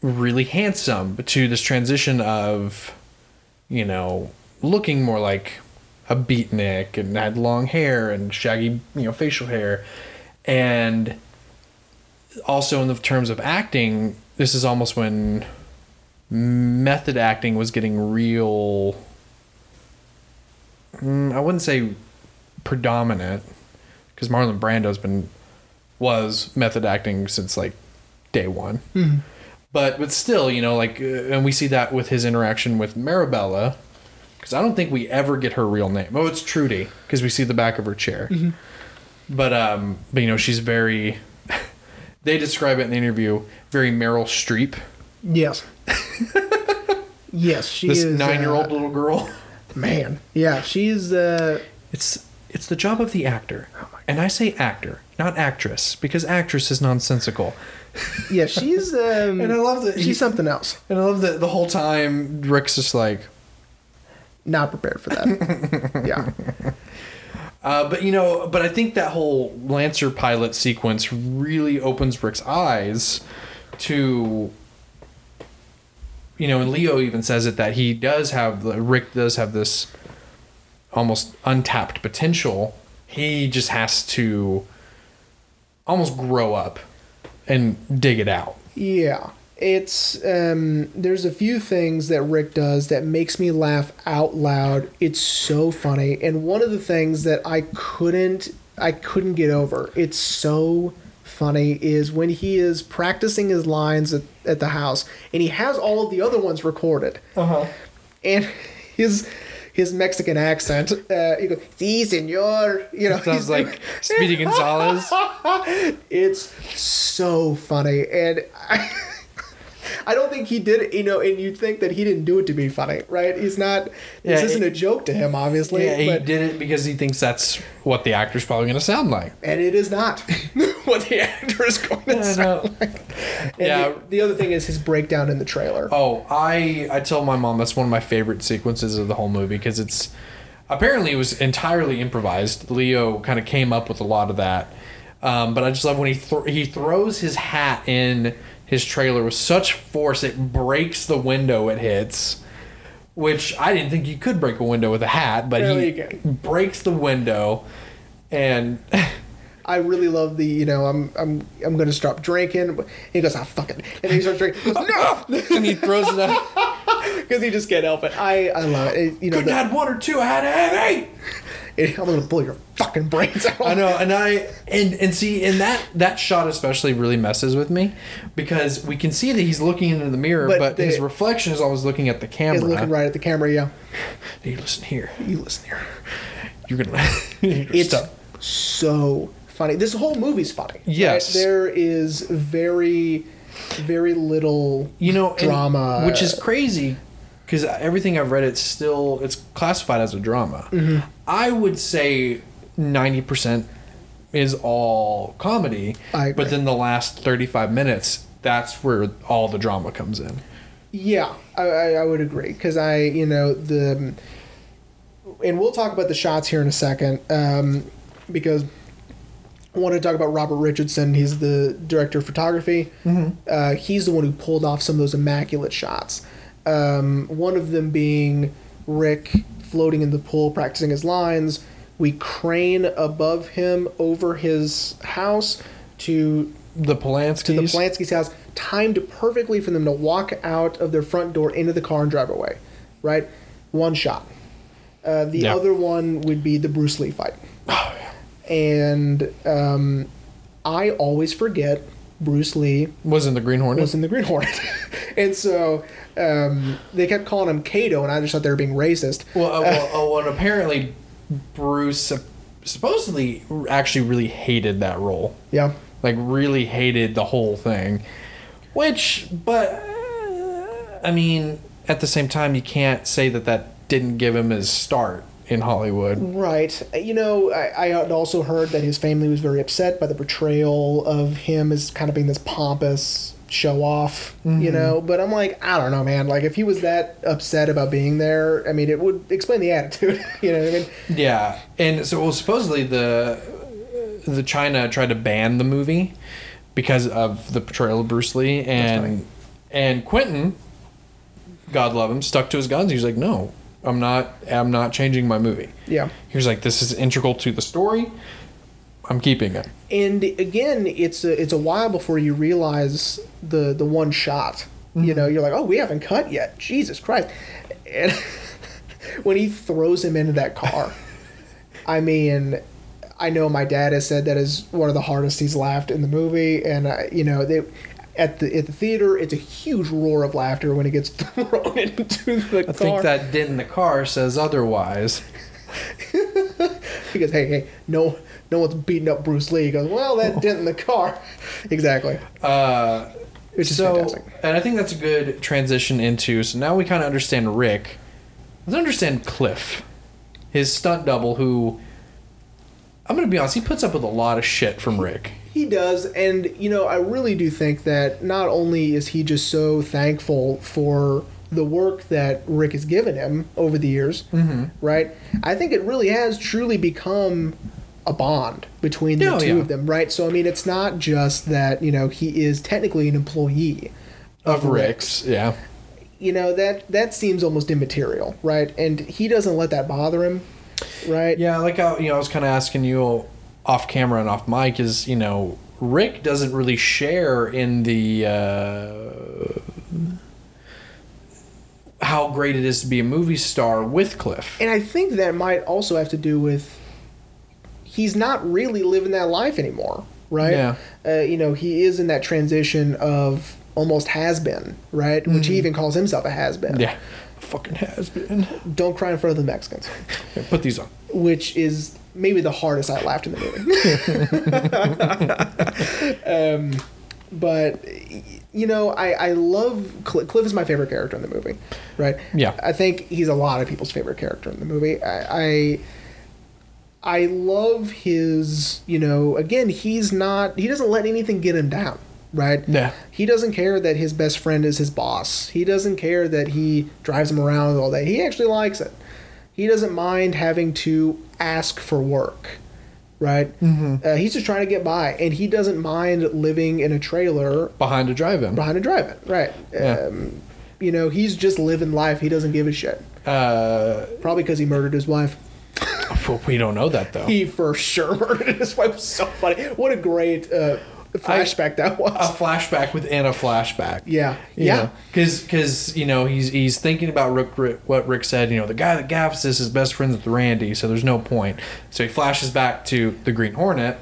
really handsome to this transition of, you know, looking more like a beatnik and had long hair and shaggy, you know, facial hair. And also in the terms of acting, this is almost when method acting was getting real mm, I wouldn't say predominant because Marlon Brando's been was method acting since like day one. But but still, you know, like, uh, and we see that with his interaction with Mirabella, because I don't think we ever get her real name. Oh, it's Trudi, because we see the back of her chair. But um, but you know, she's very. they describe it in the interview very Meryl Streep. Yes. yes, she This is nine-year-old uh, little girl. man. Yeah, she's. Uh, It's it's the job of the actor, and I say actor, not actress, because actress is nonsensical. yeah, she's. Um, And I love that he- she's something else. And I love that the whole time Rick's just like, Not prepared for that. yeah. Uh, but you know, but I think that whole Lancer pilot sequence really opens Rick's eyes to, you know, and Leo even says it that he does have Rick does have this almost untapped potential. He just has to almost grow up and dig it out. Yeah. It's um there's a few things that Rick does that makes me laugh out loud. It's so funny. And one of the things that I couldn't I couldn't get over. It's so funny is when he is practicing his lines at, at the house and he has all of the other ones recorded. Uh-huh. And his his Mexican accent, uh, he goes, "Sí, señor." You know, Sounds he's like Speedy Gonzalez. it's so funny and I, I don't think he did it you know and you'd think that he didn't do it to be funny right he's not this Yeah, isn't a joke to him obviously Yeah, he did it because he thinks that's what the actor's probably going to sound like. and it is not what the actor is going to Yeah, sound no. like and Yeah. the, the other thing is his breakdown in the trailer Oh, I I tell my mom that's one of my favorite sequences of the whole movie because it's apparently it was entirely improvised. Leo kind of came up with a lot of that, um, but I just love when he th- he throws his hat in his trailer with such force it breaks the window it hits. Which I didn't think you could break a window with a hat, but No, he you can. breaks the window, and I really love the you know I'm I'm I'm gonna stop drinking. And he goes, ah fuck it, and he starts drinking. He goes, no, and he throws it up. because he just can't help it. I I love it. It- you know, Couldn't the, have had one or two. I had to have eight. I'm gonna blow your fucking brains out. I know, and I and and see, and that that shot especially really messes with me because we can see that he's looking into the mirror, But but, the- his reflection is always looking at the camera. Looking right at the camera. Yeah, You listen here. you listen here. You're gonna. you're It's so funny. This whole movie's funny. Yes. right? there is very very little you know drama, which is crazy because everything I've read, it's still it's classified as a drama. Mm-hmm. I would say ninety percent is all comedy, but then the last thirty five minutes, that's where all the drama comes in. Yeah, I, I, would agree because I, you know, the, and we'll talk about the shots here in a second um, because want to talk about Robert Richardson. He's the director of photography. Uh, he's the one who pulled off some of those immaculate shots. Um, one of them being Rick floating in the pool practicing his lines. We crane above him over his house to The Polanski's. to the Polanski's house, timed perfectly for them to walk out of their front door into the car and drive away. Right? One shot. Uh, the Yeah. other one would be the Bruce Lee fight. And um, I always forget Bruce Lee was in the Green Hornet. was in the Green Hornet. and so um, they kept calling him Kato, and I just thought they were being racist. Well, uh, well, oh, and apparently Bruce supposedly actually really hated that role. Yeah. Like really hated the whole thing. Which, but uh, I mean, at the same time, you can't say that that didn't give him his start in Hollywood. Right. You know, I, I had also heard that his family was very upset by the portrayal of him as kind of being this pompous show off, you mm-hmm. know. But I'm like, I don't know, man. Like, if he was that upset about being there, I mean, it would explain the attitude. you know what I mean? Yeah, and so well, supposedly the the China tried to ban the movie because of the portrayal of Bruce Lee, and and Quentin, God love him, stuck to his guns. He was like, no, I'm not, I'm not changing my movie. Yeah. He was like, this is integral to the story. I'm keeping it. And again, it's a, it's a while before you realize the the one shot. You know, you're like, oh, we haven't cut yet. Jesus Christ! And when he throws him into that car, I mean, I know my dad has said that is one of the hardest he's laughed in the movie, and uh, you know they. At the at the theater, it's a huge roar of laughter when he gets thrown into the I car. I think that dent in the car says otherwise. He goes, "Hey, hey, no, no one's beating up Bruce Lee." He goes, "Well, that dent in the car." exactly. Uh, Which is so, fantastic. and I think that's a good transition into. So now we kind of understand Rick. Let's understand Cliff, his stunt double, who I'm gonna be honest, he puts up with a lot of shit from Rick. He does, and you know, I really do think that not only is he just so thankful for the work that Rick has given him over the years, Mm-hmm. right? I think it really has truly become a bond between the Oh, two yeah. of them, right? So I mean, it's not just that you know he is technically an employee Of Rick's, yeah. You know that that seems almost immaterial, right? And he doesn't let that bother him, right? Yeah, like I, you know, I was kind of asking you off camera and off mic is you know Rick doesn't really share in the uh, how great it is to be a movie star with Cliff. And I think that might also have to do with he's not really living that life anymore, right? Yeah. Uh, you know, he is in that transition of almost has been, right? Which he even calls himself a has been. Mm-hmm. Yeah, fucking has been. Don't cry in front of the Mexicans, put these on. which is maybe the hardest I laughed in the movie. um, but you know, I I love Cl- Cliff is my favorite character in the movie, right? Yeah. I think he's a lot of people's favorite character in the movie. I, I I love his, you know, again, he's not he doesn't let anything get him down, right? Yeah. He doesn't care that his best friend is his boss. He doesn't care that he drives him around all day. He actually likes it. He doesn't mind having to ask for work. right? Mm-hmm. Uh, he's just trying to get by, and he doesn't mind living in a trailer behind a drive-in. behind a drive-in, right? Yeah. Um, you know, he's just living life. He doesn't give a shit. Uh, Probably because he murdered his wife. well, we don't know that though. He for sure murdered his wife. So funny. What a great uh, flashback that was. a flashback within a flashback. yeah, yeah. Because because you know he's he's thinking about Rick, Rick what Rick said. You know the guy that gaffes this is best friends with Randy, so there's no point. So he flashes back to the Green Hornet,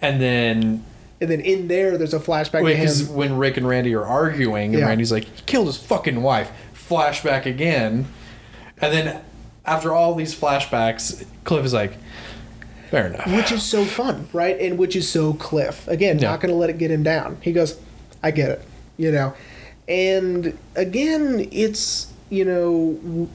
and then And then in there, there's a flashback because when Rick and Randy are arguing, and Yeah. Randy's like he killed his fucking wife. Flashback again, and then after all these flashbacks, Cliff is like, fair enough. which is so fun, right? And which is so Cliff. Again, Yeah. not going to let it get him down. He goes, I get it, you know. And again, it's, you know, w-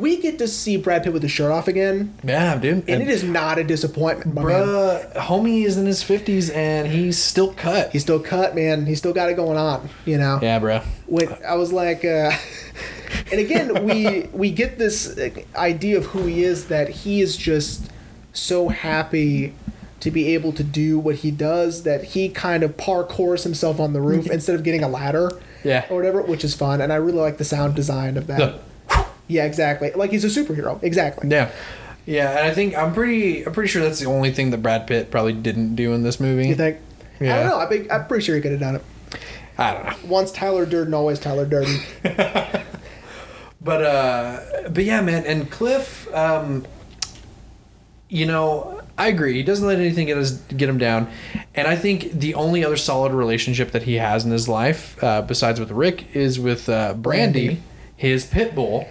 we get to see Brad Pitt with his shirt off again, Yeah, dude. and it is not a disappointment, my man. Bruh, homie is in his fifties and he's still cut. He's still cut, man. He's still got it going on, you know. yeah, bro. when I was like, uh, and again, we we get this uh, idea of who he is that he is just so happy to be able to do what he does that he kind of parkours himself on the roof instead of getting a ladder, Yeah. or whatever, which is fun. And I really like the sound design of that. The- yeah, exactly. Like he's a superhero. Exactly. Yeah. Yeah, and I think I'm pretty I'm pretty sure that's the only thing that Brad Pitt probably didn't do in this movie. You think? Yeah. I don't know. I think, I'm pretty sure he could have done it. I don't know. Once Tyler Durden, always Tyler Durden. But uh but yeah, man, and Cliff um you know, I agree. He doesn't let anything get us get him down. And I think the only other solid relationship that he has in his life, uh, besides with Rick, is with uh, Brandy, Brandy. his pit bull,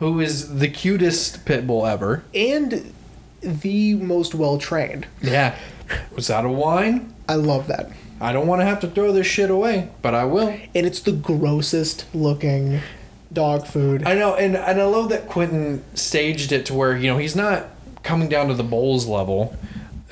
who is the cutest pit bull ever. and the most well trained. Yeah. Was that a wine? I love that. I don't want to have to throw this shit away, but I will. and it's the grossest looking dog food. I know, and, and I love that Quentin staged it to where you know he's not coming down to the bowls level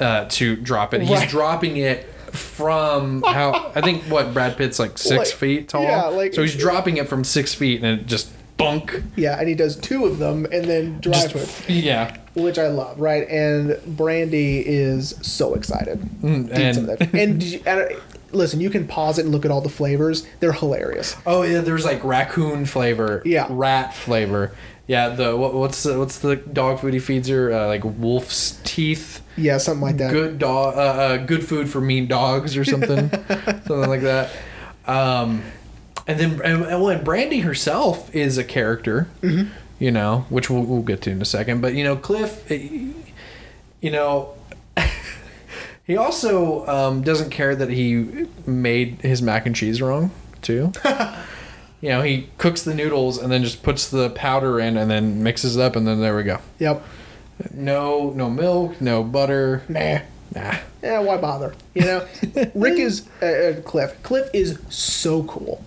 uh, to drop it. He's Right. dropping it from how I think what Brad Pitt's like six Like- feet tall. yeah, like- so he's dropping it from six feet and it just bunk. yeah, and he does two of them and then drive Just, yeah, which I love, right? And Brandy is so excited. Mm, to eat some and- and, you, listen, you can pause it and look at all the flavors. They're hilarious. Oh yeah, there's like raccoon flavor. Yeah. Rat flavor. Yeah. The what, what's the what's the dog food he feeds her? Uh, like wolf's teeth. Yeah, something like that. good dog, uh, uh, good food for mean dogs or something, something like that. Um, and then and, and Brandy herself is a character, Mm-hmm. you know, which we'll, we'll get to in a second. But you know, Cliff, eh, you know. He also um, doesn't care that he made his mac and cheese wrong, too. you know, he cooks the noodles and then just puts the powder in and then mixes it up, and then there we go. Yep. No, no milk, no butter. Nah. Nah. Yeah, why bother? You know, Rick is uh, Cliff. Cliff is so cool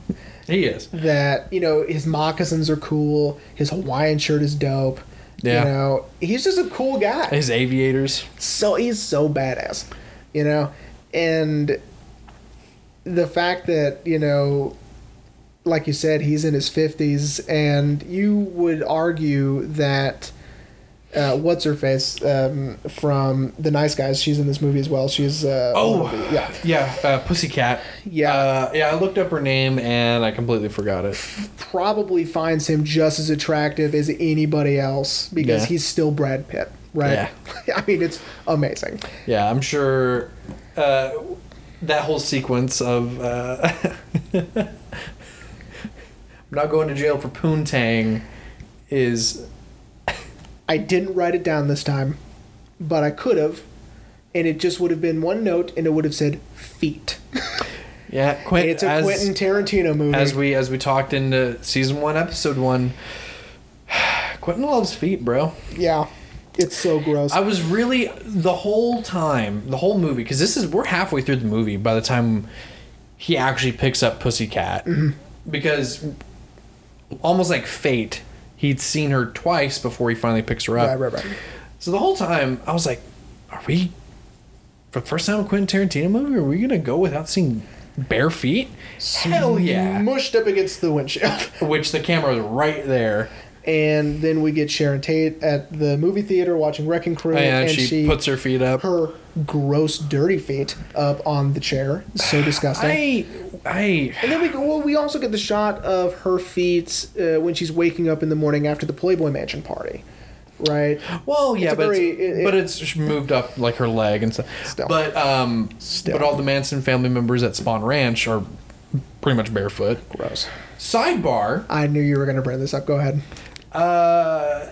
He is. that you know his moccasins are cool. His Hawaiian shirt is dope. Yeah. You know, he's just a cool guy. His aviators. so he's so badass, you know, and the fact that you know, like you said, he's in his fifties, and you would argue that. Uh, what's her face um, from the Nice Guys? She's in this movie as well. She's uh, Oh, one of the- yeah, Yeah, uh, Pussycat. Yeah. Uh, yeah, I looked up her name and I completely forgot it. probably finds him just as attractive as anybody else because Yeah. he's still Brad Pitt, right? Yeah. I mean, it's amazing. Yeah, I'm sure uh, that whole sequence of uh, I'm not going to jail for poontang is I didn't write it down this time, but I could have, and it just would have been one note, and it would have said feet. yeah. Quint, it's a as, Quentin Tarantino movie. as we as we talked into season one, episode one. Quentin loves feet, bro. yeah, it's so gross. I was really the whole time, the whole movie, because this is we're halfway through the movie by the time he actually picks up Pussycat, mm-hmm. because almost like fate, he'd seen her twice before he finally picks her up. right, right, right. So the whole time I was like, "Are we for the first time a Quentin Tarantino movie? Are we gonna go without seeing bare feet?" Hell yeah! Mushed up against the windshield. Which the camera was right there. And then we get Sharon Tate at the movie theater watching Wrecking Crew, and, she, puts her feet up. her gross, dirty feet up on the chair. So disgusting. I, I, and then we go, well, we also get the shot of her feet uh, when she's waking up in the morning after the Playboy Mansion party, right? well, yeah, a but very- it's, it- but it's moved up like her leg and stuff. Still. But um, Still. but all the Manson family members at Spahn Ranch are pretty much barefoot. Gross. Sidebar. I knew you were going to bring this up. Go ahead. Uh,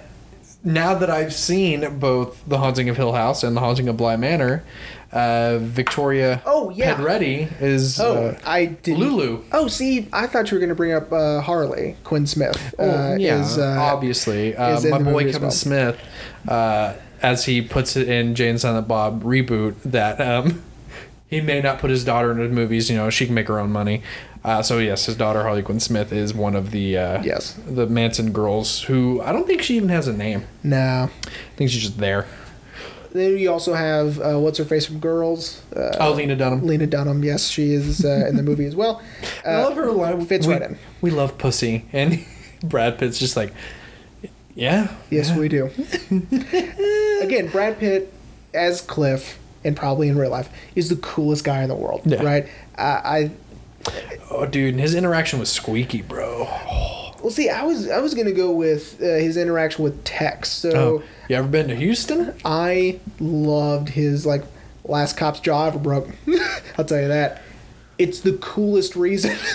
now that I've seen both The Haunting of Hill House and The Haunting of Bly Manor, uh, Victoria Oh, yeah. Pedretti is Oh, uh, I did. Lulu. Oh, see, I thought you were going to bring up uh, Harley Quinn Smith. Oh, uh, yeah, is, uh, obviously. Uh, is my boy Kevin well. Smith, uh, as he puts it in Jay and Silent Bob reboot, that um, he may not put his daughter into movies. You know, she can make her own money. Uh, so yes, his daughter Harley Quinn Smith is one of the uh, Yes. the Manson girls who I don't think she even has a name. No. I think she's just there. Then you also have uh, what's her face from Girls. Uh, Oh, Lena Dunham. Lena Dunham. Yes, she is uh, in the movie as well. Uh, I love her line. fits we, right in. We love pussy, and Brad Pitt's just like, yeah, Yes, we do. Again, Brad Pitt as Cliff, and probably in real life, is the coolest guy in the world. Yeah. Right? Uh, I Oh, dude, and his interaction with Squeaky, bro. well, see. I was I was gonna go with uh, his interaction with Tex. So Oh, you ever been to Houston? I loved his like last cop's jaw ever broke. I'll tell you that. It's the coolest reason.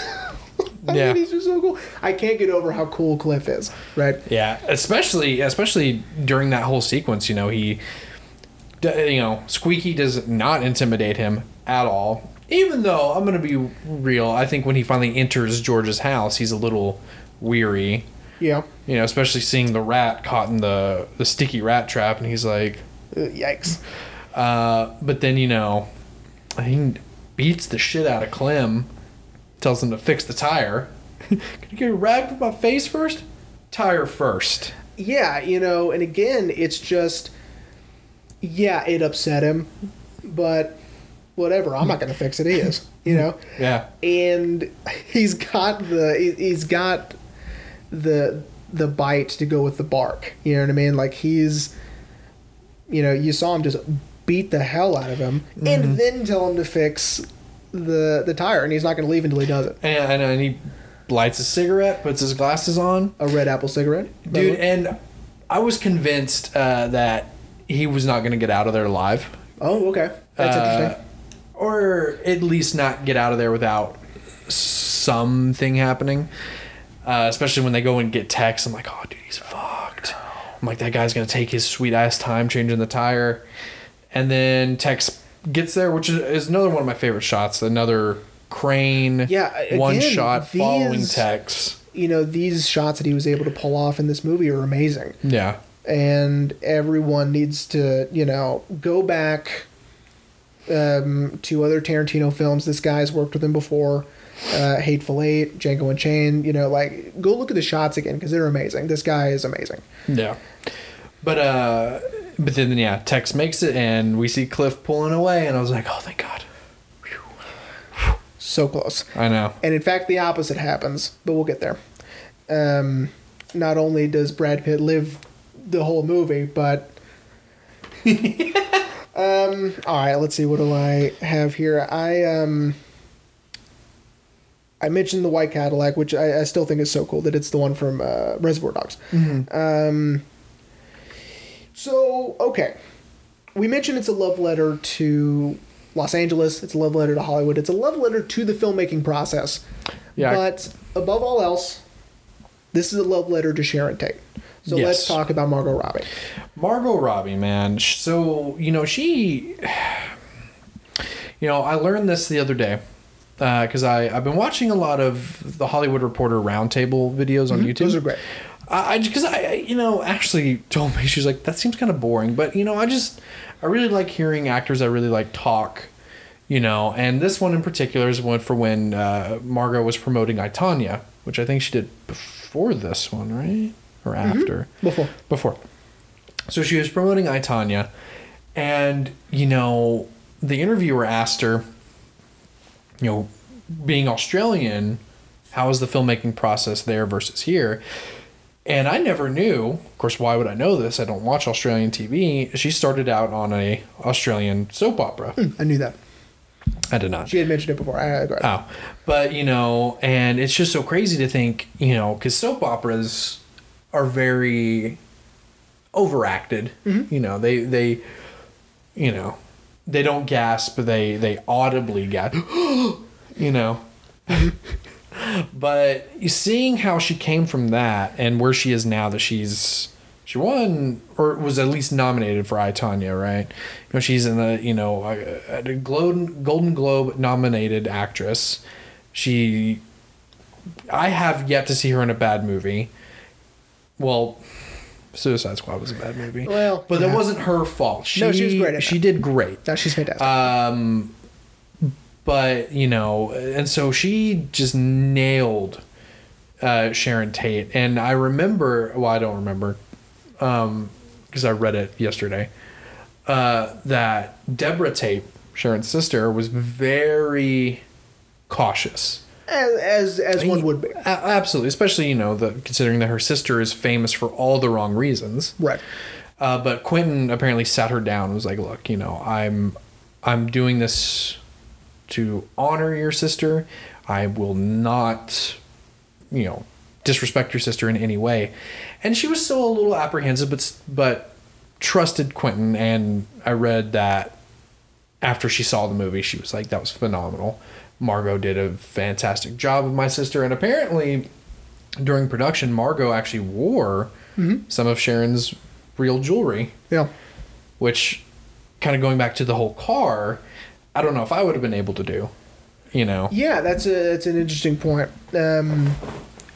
I Yeah. mean, he's just so cool. I can't get over how cool Cliff is. Right? Yeah, especially especially during that whole sequence, you know, he you know, Squeaky does not intimidate him at all. Even though I'm going to be real, I think when he finally enters George's house, he's a little weary. Yeah. You know, especially seeing the rat caught in the the sticky rat trap and he's like Uh, yikes. uh but then, you know, he beats the shit out of Clem, tells him to fix the tire. Can you get a rag for my face first? Tire first. Yeah, you know, and again, it's just, yeah, it upset him, but whatever. I'm not going to fix it. He is, you know, Yeah. and he's got the he- he's got the the bite to go with the bark. You know what I mean? Like he's, you know, you saw him just beat the hell out of him, and then tell him to fix the the tire, and he's not going to leave until he does it. And, and he lights a cigarette, puts his glasses on. A red apple cigarette, Dude, and I was convinced uh, that he was not going to get out of there alive. Oh, okay, that's Uh, interesting. Or at least not get out of there without something happening. Uh, especially when they go and get Tex. I'm like, oh, dude, he's fucked. I'm like, that guy's going to take his sweet ass time changing the tire. And then Tex gets there, which is, another one of my favorite shots. Another crane, Yeah, a- one again, shot following Tex. you know these shots that he was able to pull off in this movie are amazing Yeah. and everyone needs to you know go back um, to other tarantino films this guy's worked with him before uh, hateful eight django unchained you know like go look at the shots again because they're amazing this guy is amazing Yeah. But uh but then yeah, Tex makes it and we see Cliff pulling away and I was like, "Oh, thank God." so close I know. and in fact the opposite happens but we'll get there um, not only does brad pitt live the whole movie but um, all right let's see. What do i have here? I um i mentioned the white cadillac which i, I still think is so cool that it's the one from uh, reservoir dogs. Um, so okay. We mentioned it's a love letter to los angeles. It's a love letter to hollywood. It's a love letter to the filmmaking process. Yeah. but above all else this is a love letter to sharon tate so let's talk about margot robbie Margot Robbie, man. So, you know, she You know, I learned this the other day. Because I I've been watching a lot of the Hollywood Reporter roundtable videos on YouTube. those are great I because I, I you know Ashley told me she's like that seems kind of boring, but you know I just I really like hearing actors I really like talk, you know, and this one in particular is one for when uh, Margot was promoting I Tonya, which I think she did before this one, right, or mm-hmm. after before before. So she was promoting I Tonya, and you know the interviewer asked her, you know, being Australian, how is the filmmaking process there versus here? and I never knew. Of course, why would I know this? I don't watch Australian TV. She started out on a Australian soap opera. Hmm, I knew that. I did not. She had mentioned it before. I, go ahead. Oh, but you know, and it's just so crazy to think, you know, because soap operas are very overacted. Mm-hmm. You know, they they, you know, they don't gasp, they they audibly gasp. you know. Mm-hmm. but seeing how she came from that and where she is now, that she's she won or was at least nominated for I Tonya, right? You know, she's in the you know a, a Golden Golden Globe nominated actress. She, I have yet to see her in a bad movie. Well, Suicide Squad was a bad movie. Well, but yeah. that wasn't her fault. She, No, she was great at She that. did great. No, she's fantastic. Um, but you know, and so she just nailed uh, Sharon Tate, and I remember. Well, I don't remember, um, because I read it yesterday. Uh, that Deborah Tate, Sharon's sister, was very cautious. As as, as one would be. Absolutely, especially you know the considering that her sister is famous for all the wrong reasons. Right. Uh, but Quentin apparently sat her down and was like, "Look, you know, I'm I'm doing this to honor your sister. I will not, you know, disrespect your sister in any way." And she was still a little apprehensive, but but trusted Quentin. And I read that after she saw the movie, she was like, "That was phenomenal." Margot did a fantastic job of my sister, and apparently during production, Margot actually wore some of Sharon's real jewelry, Yeah. which kind of going back to the whole car, I don't know if I would have been able to do, you know. Yeah, that's a that's an interesting point. Um,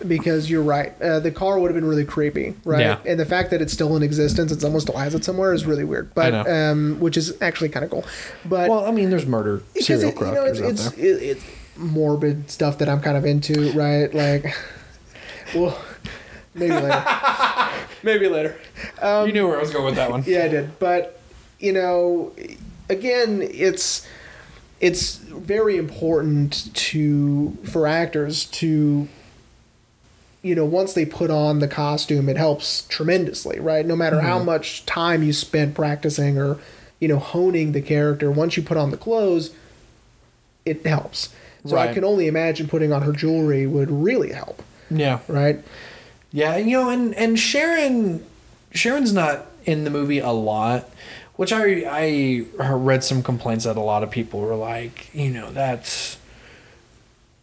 because you're right, uh, the car would have been really creepy, right? Yeah. And the fact that it's still in existence and someone still has it somewhere is really weird. But know. um, which is actually kind of cool. But Well, I mean, there's murder serial it, you know, collectors it's out it's, there. it, it's morbid stuff that I'm kind of into, right? Like, well, maybe later. maybe later. you knew where I was going with that one. Yeah, I did. But you know, again, it's it's very important to for actors to you know once they put on the costume it helps tremendously right? No matter how mm-hmm. much time you spent practicing or you know honing the character once you put on the clothes it helps. So i can only imagine putting on her jewelry would really help. Yeah. right? Yeah, and, you know, and and Sharon, Sharon's not in the movie a lot, which I I read some complaints that a lot of people were like, you know, that's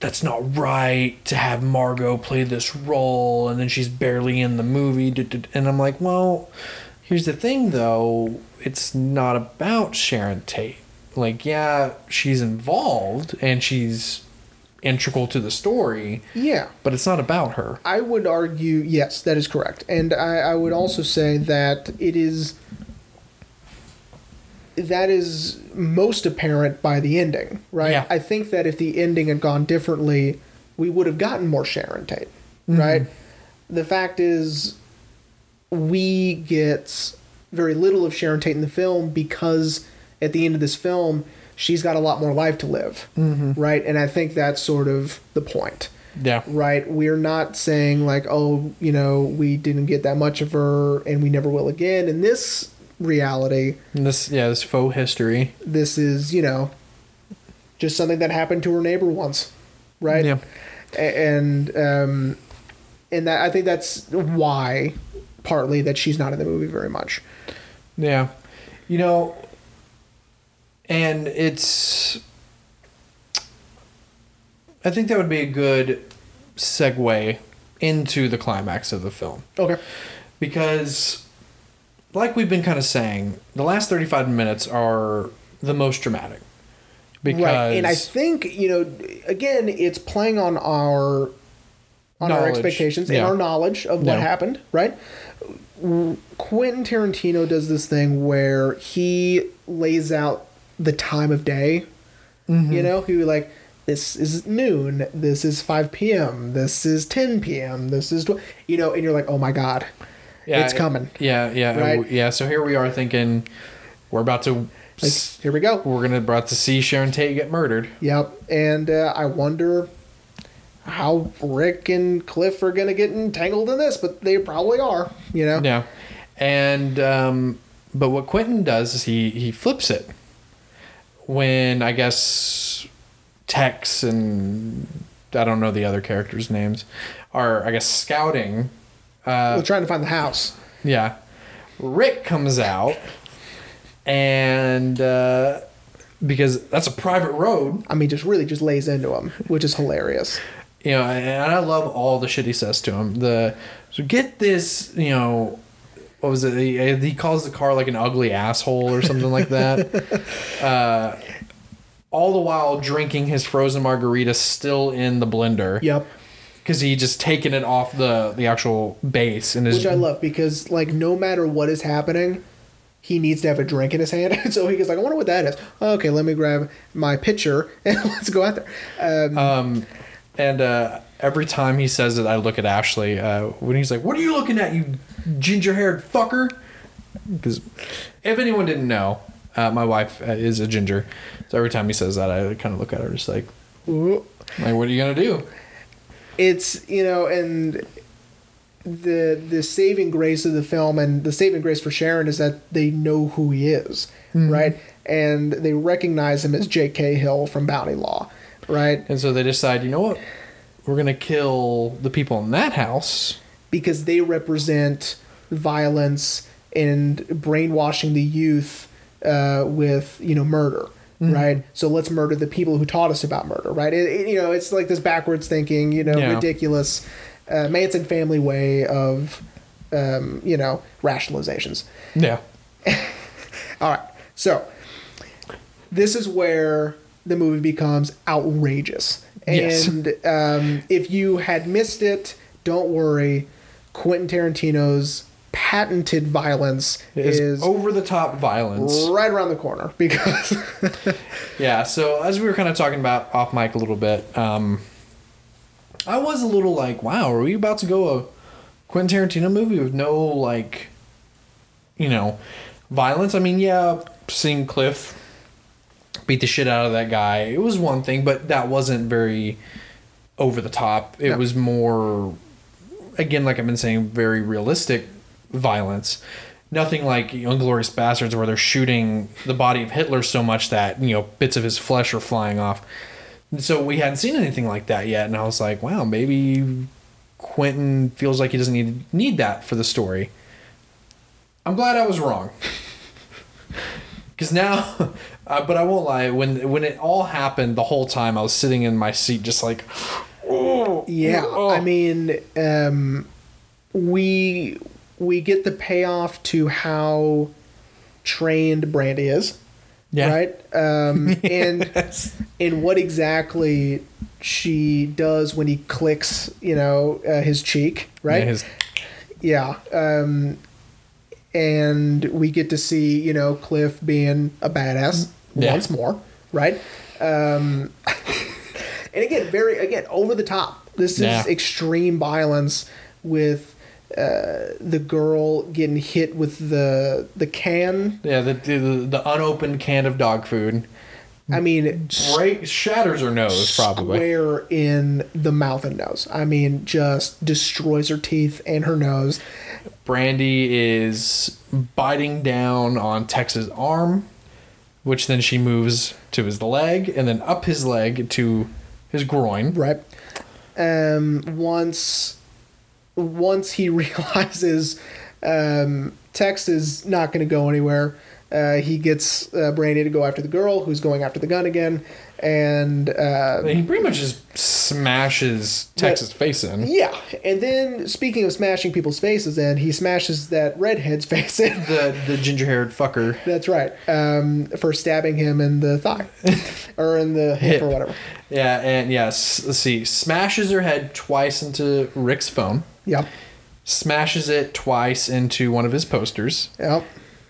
that's not right to have Margot play this role, and then she's barely in the movie, and I'm like, well, here's the thing though, it's not about Sharon Tate. Like, yeah, she's involved and she's integral to the story, yeah but it's not about her. I would argue, yes, that is correct. And I, I would also say that it is. That is most apparent by the ending, right? Yeah. I think that if the ending had gone differently, we would have gotten more Sharon Tate, right? Mm-hmm. The fact is, we get very little of Sharon Tate in the film because at the end of this film, she's got a lot more life to live, mm-hmm. right? And I think that's sort of the point Yeah. right? We're not saying like, oh, you know, we didn't get that much of her and we never will again. And this reality, And this yeah, this faux history. this is, you know, just something that happened to her neighbor once, right? Yeah. And um, and that I think that's why partly that she's not in the movie very much. Yeah. You know and it's I think that would be a good segue into the climax of the film. Okay. Because like we've been kind of saying, the last 35 minutes are the most dramatic. Because right. And I think, you know, again, it's playing on our on our Knowledge. expectations and our knowledge of what Yeah. happened, right? Quentin Tarantino does this thing where he lays out the time of day. Mm-hmm. You know, he like this is noon, this is 5 p.m., this is 10 p.m., this is tw-, you know, and you're like, "Oh my god. It's coming." Yeah, yeah, Right? yeah. So here we are thinking we're about to Like, here we go. we're gonna about to see Sharon Tate get murdered. Yep. And uh, I wonder how Rick and Cliff are gonna get entangled in this, but they probably are. You know. Yeah. And um, but what Quentin does is he he flips it when I guess Tex and I don't know the other characters' names are I guess scouting. Uh, We're trying to find the house. yeah. Rick comes out and uh, because that's a private road, I mean, just really just lays into him, which is hilarious. you know, and I love all the shit he says to him. The so get this, you know, what was it? He, he calls the car like an ugly asshole or something like that. Uh, all the while drinking his frozen margarita still in the blender Yep. Because he just taken it off the the actual base and is Which I love because like no matter what is happening, he needs to have a drink in his hand. so he goes like, I wonder what that is. Okay, let me grab my pitcher and let's go out there. Um, Um, and uh, every time he says it, I look at Ashley uh, when he's like, "What are you looking at, you ginger-haired fucker?" Because if anyone didn't know, uh, my wife uh, is a ginger, so every time he says that, I kind of look at her just like, ooh. "Like, what are you gonna do?" It's you know and the the saving grace of the film and the saving grace for Sharon is that they know who he is, right? And they recognize him as Jake Cahill from Bounty Law, right? And so they decide, you know what? We're gonna kill the people in that house. Because they represent violence and brainwashing the youth uh, with you know murder. Right, so let's murder the people who taught us about murder. Right, it, it- you know it's like this backwards thinking, you know, Yeah. ridiculous uh, Manson family way of, um, you know, rationalizations. Yeah. All right. So this is where the movie becomes outrageous. Yes. And um, if you had missed it, don't worry. Quentin Tarantino's patented violence is is over the top violence. right around the corner because Yeah, so as we were kind of talking about off mic a little bit, um, I was a little like, wow, are we about to go a Quentin Tarantino movie with no, like, you know, violence? I mean, yeah, seeing Cliff beat the shit out of that guy, it was one thing, but that wasn't very over the top. It No. was more, again, like I've been saying, very realistic violence. Nothing like Inglourious Basterds where they're shooting the body of Hitler so much that, you know, bits of his flesh are flying off. And so we hadn't seen anything like that yet, and I was like, wow, maybe Quentin feels like he doesn't need need that for the story. I'm glad I was wrong. Because now, uh, but I won't lie. When when it all happened, the whole time I was sitting in my seat, just like, oh yeah, oh. I mean, um, we we get the payoff to how trained Brandy is. Yeah. Right. Um, and Yes. and what exactly she does when he clicks, you know, uh, his cheek, right? Yeah, his- Yeah. Um, and we get to see, you know, Cliff being a badass Yeah. once more, right? Um, and again, very again over the top. This is extreme violence with uh, the girl getting hit with the the can. yeah, the, the the unopened can of dog food. I mean, Break shatters her nose probably. square in the mouth and nose. I mean, just destroys her teeth and her nose. Brandy is biting down on Tex's arm, which then she moves to his leg and then up his leg to his groin. Right. Um. Once, once he realizes, um, Tex is not going to go anywhere. Uh, he gets uh, Brandy to go after the girl who's going after the gun again, and uh, He pretty much just smashes Tex's face in. yeah. And then speaking of smashing people's faces, in he smashes that redhead's face in. The the ginger haired fucker. That's right. Um, for stabbing him in the thigh, or in the hip, Hip. or whatever. Yeah, and yes, let's see. Smashes her head twice into Rick's phone. Yep. Smashes it twice into one of his posters. Yep.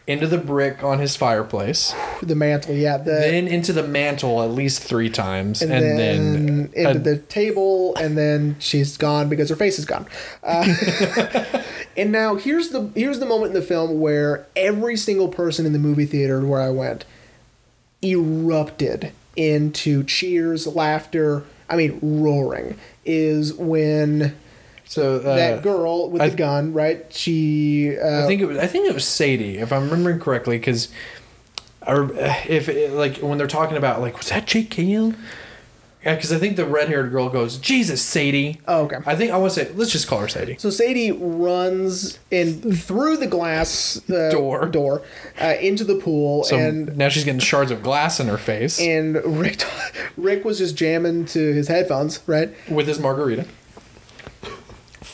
Into the brick on his fireplace. The mantle. Yeah. The then into the mantle at least three times. and, And, then, then, into a- the table, and then she's gone because her face is gone. Uh, and now here's the here's the moment in the film where every single person in the movie theater where I went erupted into cheers, laughter, I mean roaring, is when So uh, that girl with I- the gun, right? She, uh, I think it was. I think it was Sadie, if I'm remembering correctly, because, if it, like when they're talking about like was that Jake Cahill? Yeah, because I think the red-haired girl goes, "Jesus, Sadie." Oh, okay. I think I want to say, let's just call her Sadie. So Sadie runs in through the glass uh, Door. door uh, into the pool, So and now she's getting shards of glass in her face and Rick Rick was just jamming to his headphones, right? with his margarita.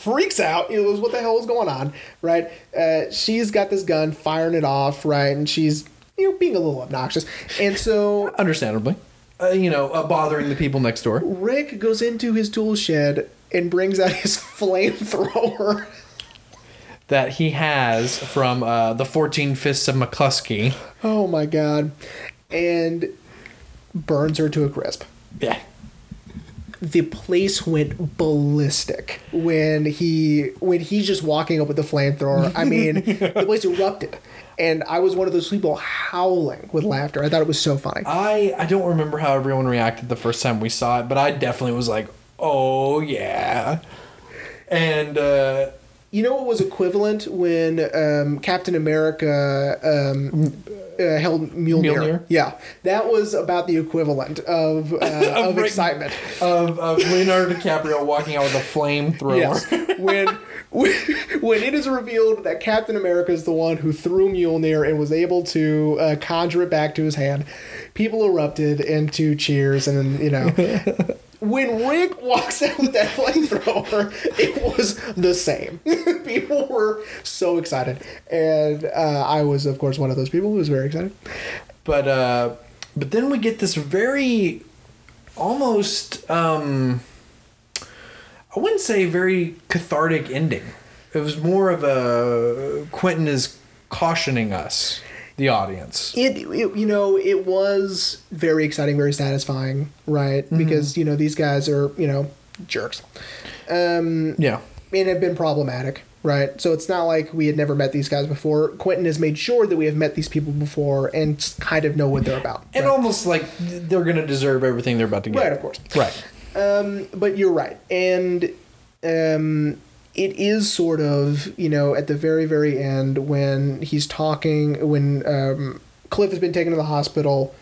Freaks out. It was what the hell was going on, right? Uh, she's got this gun, firing it off, right, and she's you know being a little obnoxious, and so Understandably, uh, you know, uh, bothering the people next door. Rick goes into his tool shed and brings out his flamethrower. that he has from uh, the 14 Fists of McCluskey. Oh my god. And burns her to a crisp. Yeah. The place went ballistic when he when he's just walking up with the flamethrower. I mean, the place erupted. And I was one of those people howling with laughter. I thought it was so funny. I, I don't remember how everyone reacted the first time we saw it, but I definitely was like, oh, yeah. And uh, You know what was equivalent when um, Captain America um, uh, held Mjolnir? Mjolnir? Yeah, that was about the equivalent of uh, of Rick- excitement. of, of Leonardo DiCaprio walking out with a flamethrower. Yes. when, when when it is revealed that Captain America is the one who threw Mjolnir and was able to uh, conjure it back to his hand, people erupted into cheers, and you know. When Rick walks out with that flamethrower, it was the same. people were so excited, and uh, I was, of course, one of those people who was very excited. But uh, but then we get this very almost um, I wouldn't say very cathartic ending. It was more of a Quentin is cautioning us, the audience. It, it you know it was very exciting, very satisfying, right? Because you know these guys are you know jerks. Um, Yeah. and have been problematic, right? So it's not like we had never met these guys before. Quentin has made sure that we have met these people before and kind of know what they're about. And right? almost like they're gonna deserve everything they're about to get. Right, of course. Right. Um, but you're right, and um, it is sort of you know at the very very end when he's talking when um, Cliff has been taken to the hospital.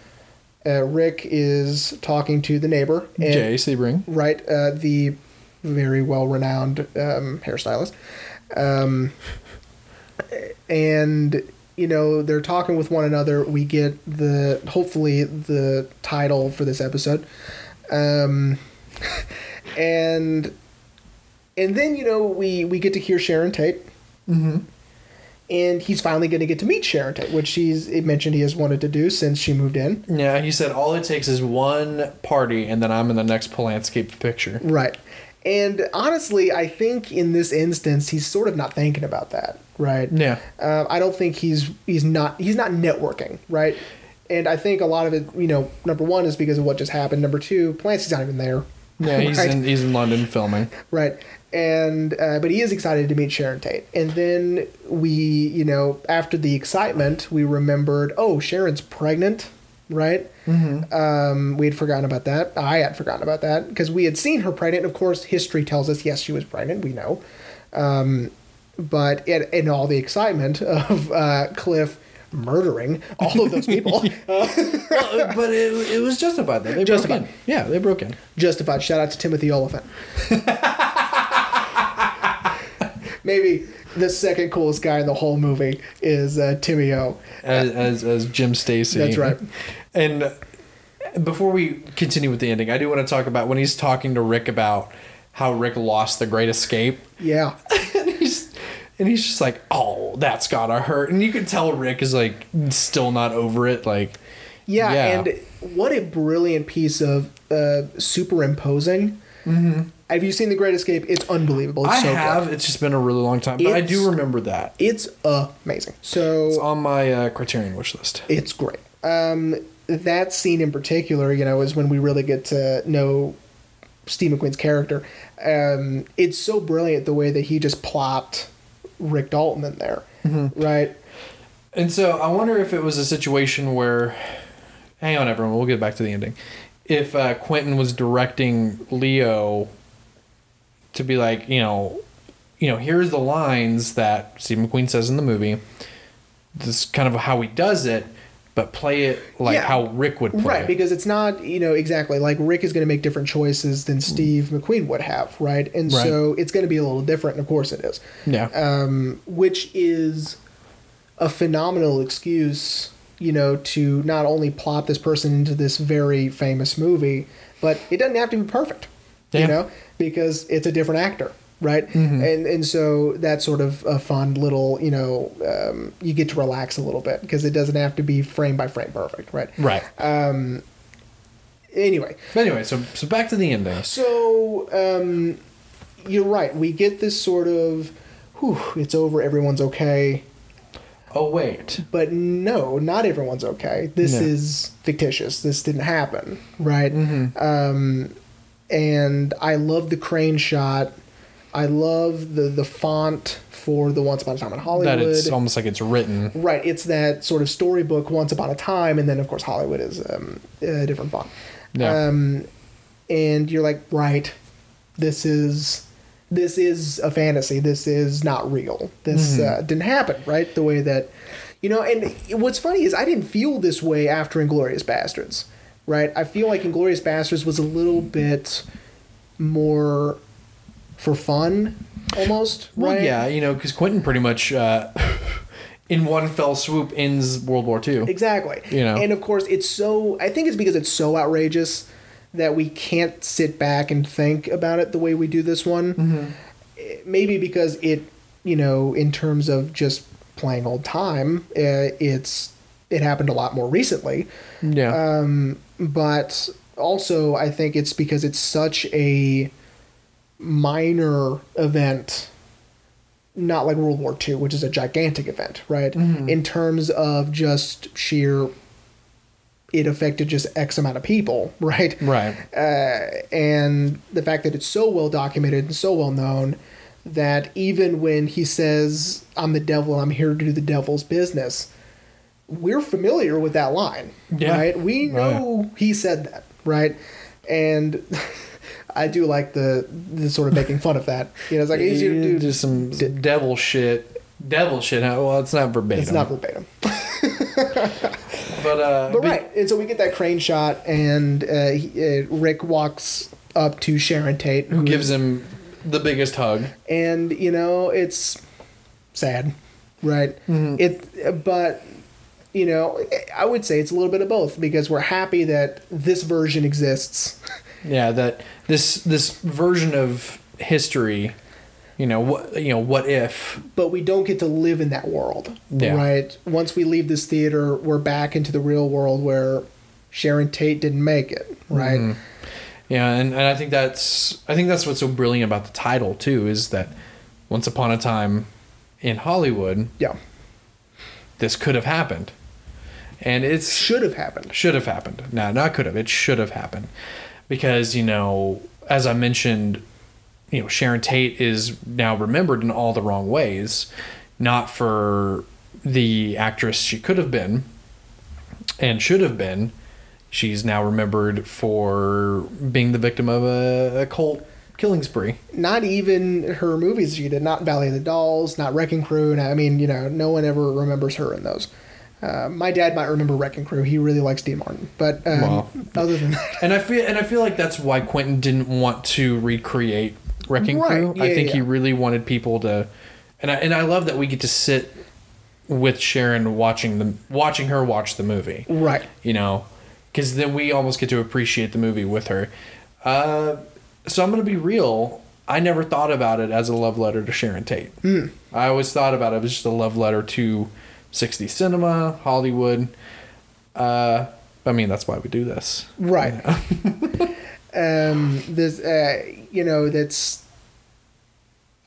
Uh, Rick is talking to the neighbor. And, Jay Sebring. right? Uh, the very well renowned um, hairstylist. Um, and you know they're talking with one another. We get the hopefully the title for this episode, um, and and then you know we we get to hear Sharon Tate. Mm-hmm. And he's finally going to get to meet Sharon Tate, which he's it mentioned he has wanted to do since she moved in. Yeah, he said all it takes is one party, and then I'm in the next Polanski picture. Right. And honestly, I think in this instance, he's sort of not thinking about that, right? Yeah. Um, I don't think he's he's not he's not networking, right? And I think a lot of it, you know, number one is because of what just happened. Number two, Polanski's not even there. Yeah, he's right? in he's in London filming. right. And uh, but he is excited to meet Sharon Tate. And then we, you know, after the excitement, we remembered, oh, Sharon's pregnant, right? Mm-hmm. Um, we had forgotten about that. I had forgotten about that because we had seen her pregnant. Of course, history tells us yes, she was pregnant. We know, um, but in, in all the excitement of uh, Cliff murdering all of those people, uh, Well, but it, it was justified though. They Justified. broke in. Yeah, they broke in. justified. Shout out to Timothy Olyphant. Maybe the second coolest guy in the whole movie is uh, Timmy O. as as, as Jim Stacy. That's right. And before we continue with the ending, I do want to talk about when he's talking to Rick about how Rick lost the Great Escape, Yeah, and he's and he's just like, "Oh, that's gotta hurt," and you can tell Rick is like still not over it. Like, yeah, Yeah. and what a brilliant piece of uh, superimposing. Have you seen The Great Escape? It's unbelievable. It's I so good. have. It's just been a really long time, but I do remember that. It's amazing. So It's on my uh, Criterion wish list. It's great. Um, that scene in particular, you know, is when we really get to know Steve McQueen's character. Um, it's so brilliant the way that he just plopped Rick Dalton in there, right? And so I wonder if it was a situation where, hang on, everyone, we'll get back to the ending. if uh, Quentin was directing Leo to be like, you know, you know, here's the lines that Steve McQueen says in the movie. This is kind of how he does it, but play it like Yeah. how Rick would play it. Right, it. because it's not, you know, exactly like Rick is going to make different choices than Steve McQueen would have, right? And Right. so it's going to be a little different, and of course it is. yeah. um, which is a phenomenal excuse, you know, to not only plop this person into this very famous movie, but it doesn't have to be perfect, Yeah. you know, because it's a different actor, right? Mm-hmm. And and so that's sort of a fun little, you know, um, you get to relax a little bit because it doesn't have to be frame by frame perfect, right? right. Um, Anyway, But anyway, so so back to the ending. so um, you're right. We get this sort of, whew, it's over, everyone's okay. Oh wait. But no, not everyone's okay. This No. is fictitious. This didn't happen, right? Mm-hmm. Um, and I love the crane shot. I love the the font for the Once Upon a Time in Hollywood. That it's almost like it's written. right, it's that sort of storybook Once Upon a Time, and then of course Hollywood is um, a different font. Yeah. Um, and you're like, right, this is this is a fantasy. This is not real. This Mm-hmm. uh, didn't happen, right? The way that, you know. And what's funny is I didn't feel this way after Inglourious Basterds, right? I feel like Inglourious Basterds was a little bit more for fun, almost. Well, right? yeah, you know, because Quentin pretty much uh, in one fell swoop ends World War II. Exactly. You know. And of course, it's so. I think it's because it's so outrageous that we can't sit back and think about it the way we do this one. Mm-hmm. Maybe because it, you know, in terms of just playing old time, uh, it's it happened a lot more recently. Yeah. Um, but also, I think it's because it's such a minor event, not like World War II, which is a gigantic event, right? In terms of just sheer, it affected just X amount of people, right? right. Uh, and the fact that it's so well documented and so well known that even when he says, I'm the devil, I'm here to do the devil's business, we're familiar with that line, Yeah. right? We know he said that, right? And I do like the, the sort of making fun of that. You know, it's like easier to do. just some, some devil shit. Devil shit. huh? Well, it's not verbatim. It's not verbatim. But uh, But right, and so we get that crane shot, and uh, he, uh, Rick walks up to Sharon Tate, who who gives him the biggest hug? and you know it's sad right Mm-hmm. it but you know i would say it's a little bit of both because we're happy that this version exists Yeah, that this this version of history, you know, what you know, what if? but we don't get to live in that world Yeah. right once we leave this theater we're back into the real world where sharon tate didn't make it right Mm-hmm. Yeah, and, and I think that's I think that's what's so brilliant about the title too is that once upon a time in Hollywood, yeah this could have happened. And it should have happened should have happened. No, not could have. It should have happened. Because, you know, as I mentioned, you know, Sharon Tate is now remembered in all the wrong ways, not for the actress she could have been and should have been. She's now remembered for being the victim of a, a cult killing spree. not even her movies she did not Valley of the Dolls, not Wrecking Crew. I mean, you know, no one ever remembers her in those. Uh, my dad might remember Wrecking Crew. He really likes Dean Martin, but um, Well. other than that, And I feel and I feel like that's why Quentin didn't want to recreate Wrecking Right, Crew. I yeah, think he really wanted people to and I and I love that we get to sit with Sharon watching the watching her watch the movie. right? You know, cuz then we almost get to appreciate the movie with her. Uh so I'm going to be real. I never thought about it as a love letter to Sharon Tate. Hmm. I always thought about it as just a love letter to 60 cinema, Hollywood. Uh I mean, that's why we do this. Right. um, this, uh, you know, that's.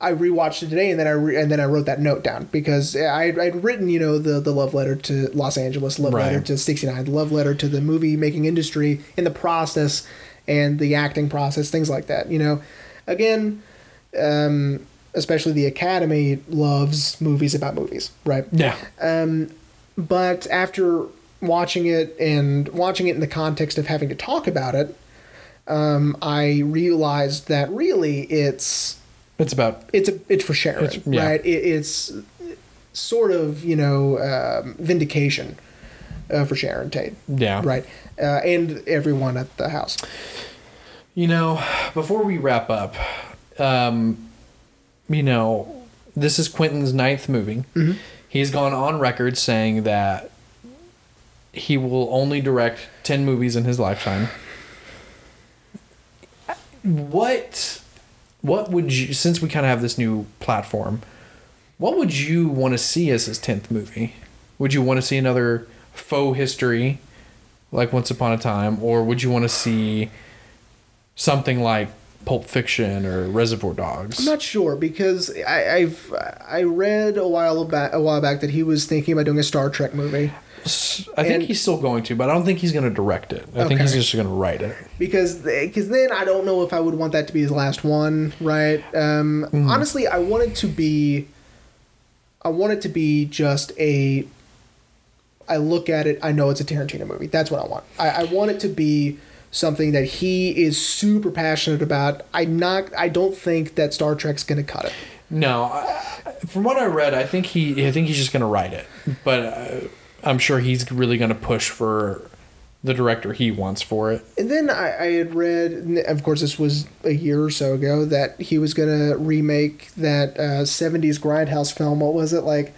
I rewatched it today, and then I re- and then I wrote that note down because I I'd written you know the the love letter to Los Angeles, love Right. letter to '69, love letter to the movie making industry in the process and the acting process, things like that. You know, again, um, especially the Academy loves movies about movies, right? Yeah. But after watching it and watching it in the context of having to talk about it, um, I realized that really it's It's about it's a it's for Sharon, It's- yeah. right? It, it's sort of you know um, vindication uh, for Sharon Tate, yeah. right? Uh, and everyone at the house. You know, before we wrap up, um, you know, this is Quentin's ninth movie. Mm-hmm. He's gone on record saying that he will only direct 10 movies in his lifetime. What what would you since we kind of have this new platform, what would you want to see as his 10th movie? Would you want to see another faux history like Once Upon a Time or would you want to see something like Pulp Fiction or Reservoir Dogs? I'm not sure because I, I've I read a while back a while back that he was thinking about doing a Star Trek movie I think And- he's still going to, but I don't think he's going to direct it. I think he's just going to write it. because because then I don't know if I would want that to be his last one, right? Um, Mm-hmm. Honestly, I want it to be. I want it to be just a. I look at it, I know it's a Tarantino movie. That's what I want. I, I want it to be something that he is super passionate about. I not. I don't think that Star Trek's going to cut it. No, I, from what I read, I think he I think he's just going to write it. But uh, I'm sure he's really going to push for the director he wants for it. And then I, I had read, of course, this was a year or so ago, that he was going to remake that uh, 70s Grindhouse film. What was it? Like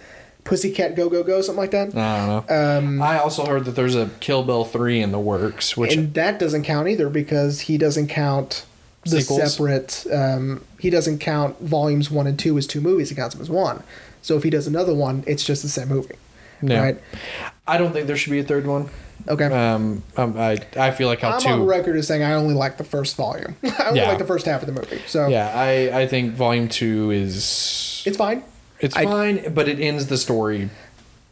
Pussycat Go Go Go, something like that? I don't know. Um, I also heard that there's a Kill Bill 3 in the works, which and that doesn't count either because he doesn't count the Sequels? separate, um, he doesn't count volumes one and two as two movies, he counts them as one. So if he does another one, it's just the same movie. no. Right? I don't think there should be a third one. Okay. Um, um, I I feel like how I'm two. on record as saying I only like the first volume. I only Yeah. like the first half of the movie. So Yeah, I I think volume two is it's fine. It's I- fine, but it ends the story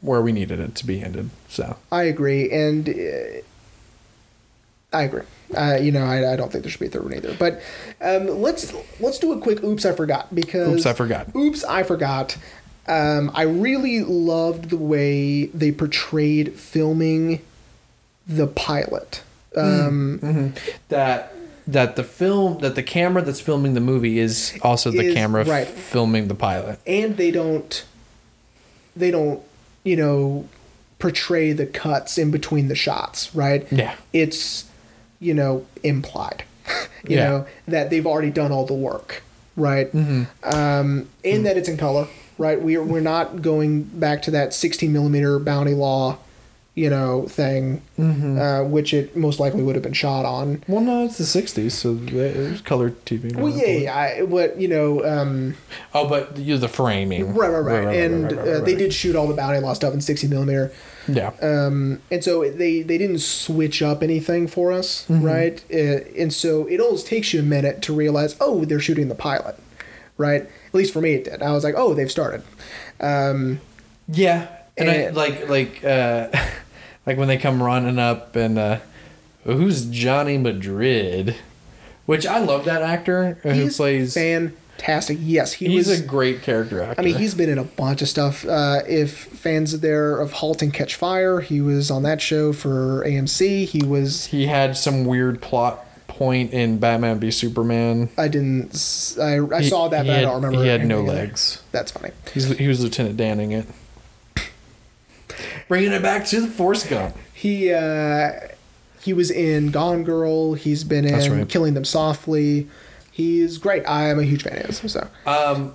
where we needed it to be ended. So I agree, and uh, I agree. Uh, you know, I, I don't think there should be a third one either. But um, let's let's do a quick oops I forgot because Oops, I forgot. Oops I forgot. Um, I really loved the way they portrayed filming the pilot. Um, that that the film that the camera that's filming the movie is also the Is- camera right. filming the pilot. and they don't they don't you know portray the cuts in between the shots right Yeah. it's you know implied you Yeah. know that they've already done all the work right Mm-hmm. um, and that it's in color right we're, we're not going back to that 16 millimeter bounty law you know thing Mm-hmm. uh, which it most likely would have been shot on Well, no, it's the '60s, so there's color TV. well yeah, yeah I, what you know um, Oh, but you the framing. right right right, and right, right, uh, right, they did shoot all the bounty law stuff in 60 millimeter Yeah. um, and so they they didn't switch up anything for us, Mm-hmm. right? Uh, and so it always takes you a minute to realize, oh, they're shooting the pilot, right? At least for me, it did. I was like, oh, they've started. Um, Yeah, and, I, like like uh, like when they come running up and uh, who's Johnny Madrid, which I love that actor who he's plays. fantastic. Yes, he he's was. a great character actor. I mean, he's been in a bunch of stuff. Uh, if fans are there of *Halt and Catch Fire*, he was on that show for AMC. He was. he had some weird plot point in Batman v Superman. I didn't. I He- saw that, but I don't remember. He had no anything in it. legs. That's funny. He's, he was Lieutenant Danning it. Bringing it back to the Forrest Gump. He uh, he was in Gone Girl. He's been in right. Killing Them Softly. He's great. I am a huge fan of his. So Um,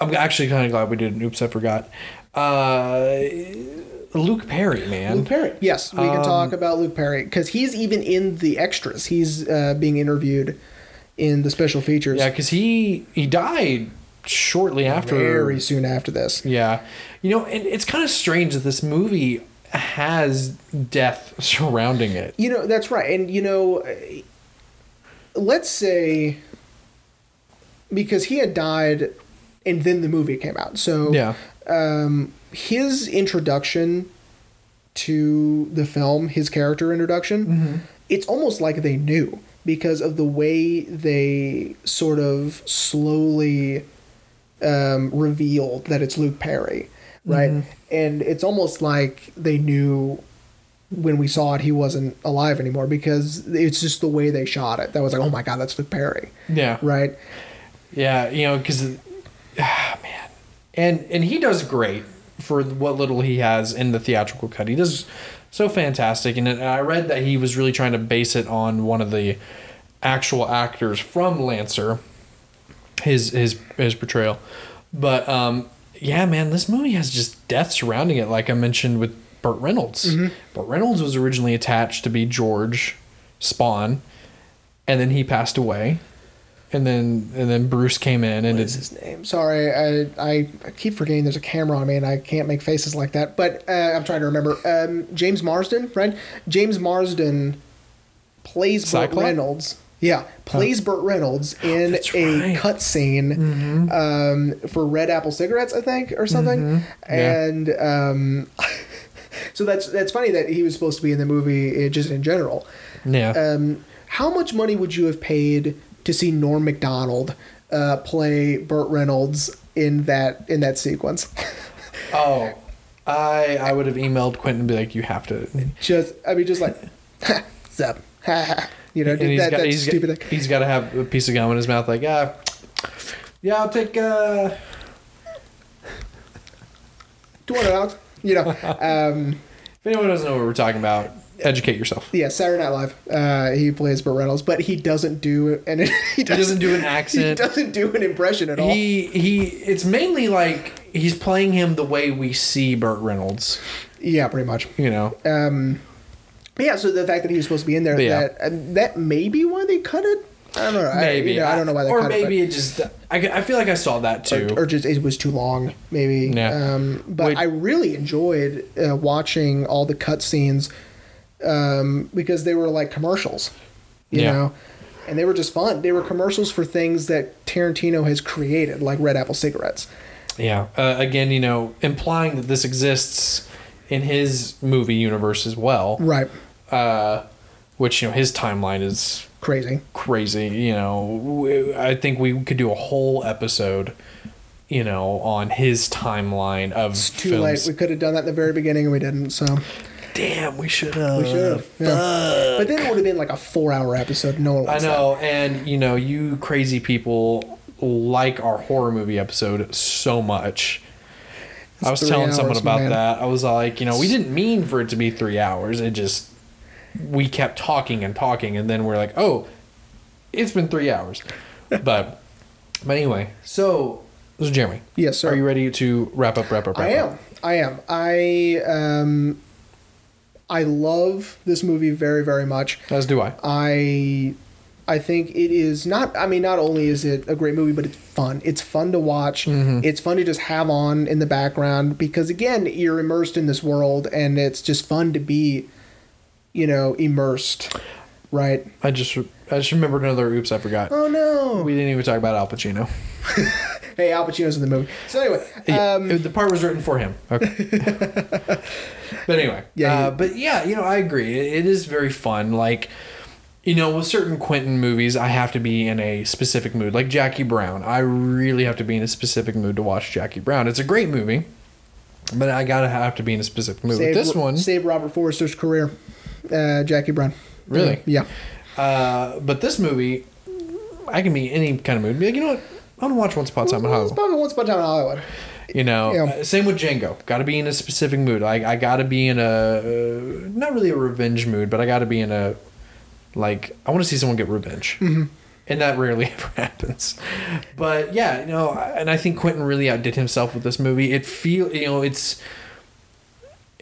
I'm actually kind of glad we did Oops, I forgot. Uh, Luke Perry, man. Luke Perry. Yes, we can Um, talk about Luke Perry because he's even in the extras. He's uh, being interviewed in the special features. Yeah, because he he died shortly after. very soon after this. Yeah, you know, and it's kind of strange that this movie has death surrounding it. You know that's right, and you know, uh, let's say because he had died, and then the movie came out. So Yeah, um, his introduction to the film, his character introduction, it's almost like they knew because of the way they sort of slowly um, revealed that it's Luke Perry, right? And it's almost like they knew when we saw it, he wasn't alive anymore because it's just the way they shot it. That was like, oh my god, that's Luke Perry, Yeah. right? Yeah, you know, because ah, man, and and he does great for what little he has in the theatrical cut. He does so fantastic, and I read that he was really trying to base it on one of the actual actors from Lancer, his his his portrayal. But um, yeah, man, this movie has just death surrounding it, like I mentioned with Burt Reynolds. Burt Reynolds was originally attached to be George Spahn, and then he passed away and then and then Bruce came in and What is his name? Sorry, I, I I keep forgetting there's a camera on me and I can't make faces like that. But uh, I'm trying to remember. Um, James Marsden, right? James Marsden plays Burt Reynolds. Yeah, plays Burt Reynolds in That's a right. cut scene um, for Red Apple cigarettes, I think, or something. Yeah. And um, so that's that's funny that he was supposed to be in the movie uh, just in general. yeah. Um, how much money would you have paid to see Norm Macdonald uh, play Burt Reynolds in that in that sequence? oh, I I would have emailed Quentin and be like, you have to. just I mean, just like, ha, ha. You know, And that, got that he's stupid got, thing. he's got to have a piece of gum in his mouth, like ah, yeah, I'll take uh. Two hundred dollars. You know, um, If anyone doesn't know what we're talking about, educate yourself. yeah, Saturday Night Live. Uh, he plays Burt Reynolds, but he doesn't do and he He doesn't do an accent. He doesn't do an impression at all. He he. It's mainly like he's playing him the way we see Burt Reynolds. yeah, pretty much. You know. Um, but yeah, so the fact that he was supposed to be in there, yeah. that that may be why they cut it. I don't know. I, Maybe you know, I don't know why they or cut it. but- maybe it just. I, I feel like I saw that too. or, or just it was too long, maybe. Yeah. Um, but Wait. I really enjoyed uh, watching all the cutscenes um, because they were like commercials, you Yeah. know, and they were just fun. They were commercials for things that Tarantino has created, like Red Apple cigarettes. Yeah. Uh, again, you know, implying that this exists in his movie universe as well. Right. Uh, which you know his timeline is Crazy. crazy. You know, I think we could do a whole episode. You know, on his timeline of It's too films. late. We could have done that in the very beginning, and we didn't. So Damn, we should have. we should have. Yeah. But then it would have been like a four-hour episode. No one I wants that. know, and you know, you crazy people like our horror movie episode so much. I was telling someone about man. that. I was like, you know, we didn't mean for it to be three hours. It just we kept talking and talking, and then we're like, oh, it's been three hours. but but anyway, so this is Jeremy, Yes, sir. are you ready to wrap up? Wrap up? Wrap I up? am. I am. I um, I love this movie very, very much. As do I. I I think it is not I mean not only is it a great movie but it's fun. It's fun to watch. It's fun to just have on in the background because again you're immersed in this world and it's just fun to be you know immersed. Right? I just I just remembered another oops I forgot. Oh no. We didn't even talk about Al Pacino. hey, Al Pacino's in the movie. So anyway, Yeah, um, it- the part was written for him. Okay. but anyway, Yeah, uh, but yeah, you know, I agree. It, it is very fun. Like, you know, with certain Quentin movies, I have to be in a specific mood. Like Jackie Brown, I really have to be in a specific mood to watch Jackie Brown. It's a great movie, but I gotta have to be in a specific mood. With this one, saved Robert Forster's career. Uh, Jackie Brown. Really? Yeah. uh, but this movie, I can be any kind of mood. Be like, you know what? I want to watch Once Upon a Time in Hollywood. probably once upon a time in Hollywood. You know, Yeah. uh, same with Django. Got to be in a specific mood. I I got to be in a uh, not really a revenge mood, but I got to be in a like I want to see someone get revenge, mm-hmm. and that rarely ever happens. But yeah, you know, and I think Quentin really outdid himself with this movie. It feel you know it's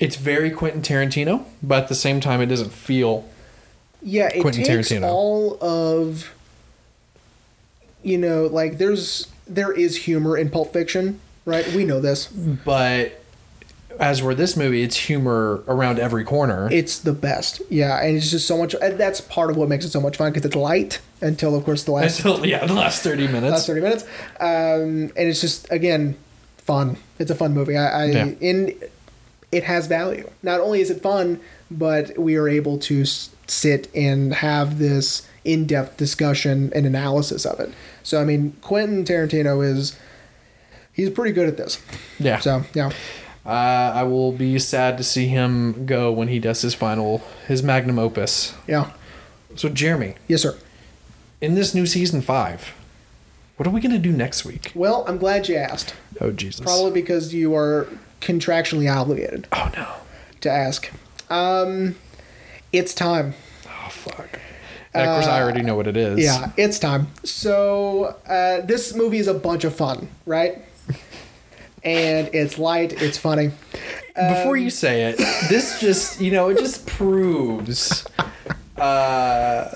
it's very Quentin Tarantino, but at the same time, it doesn't feel Yeah, it Quentin takes Tarantino. all of you know, like there's there is humor in Pulp Fiction, right? We know this. but. As for this movie, it's humor around every corner. It's the best. Yeah, and it's just so much and that's part of what makes it so much fun because it's light until of course the last Until yeah, the last thirty minutes. last 30 minutes. Um, and it's just again fun. It's a fun movie. I, I Yeah. in it has value. Not only is it fun, but we are able to sit and have this in-depth discussion and analysis of it. So I mean, Quentin Tarantino is he's pretty good at this. yeah. So yeah, Uh, I will be sad to see him go when he does his final, his magnum opus. Yeah. So, Jeremy, Yes, sir. in this new season five, what are we going to do next week? Well, I'm glad you asked. Oh, Jesus. Probably because you are contractually obligated Oh, no. to ask. Um, it's time. Oh, fuck. And of course, I already know what it is. Yeah, it's time. So uh, this movie is a bunch of fun, right? and it's light. It's funny. Before you say it, this just, you know, it just proves uh,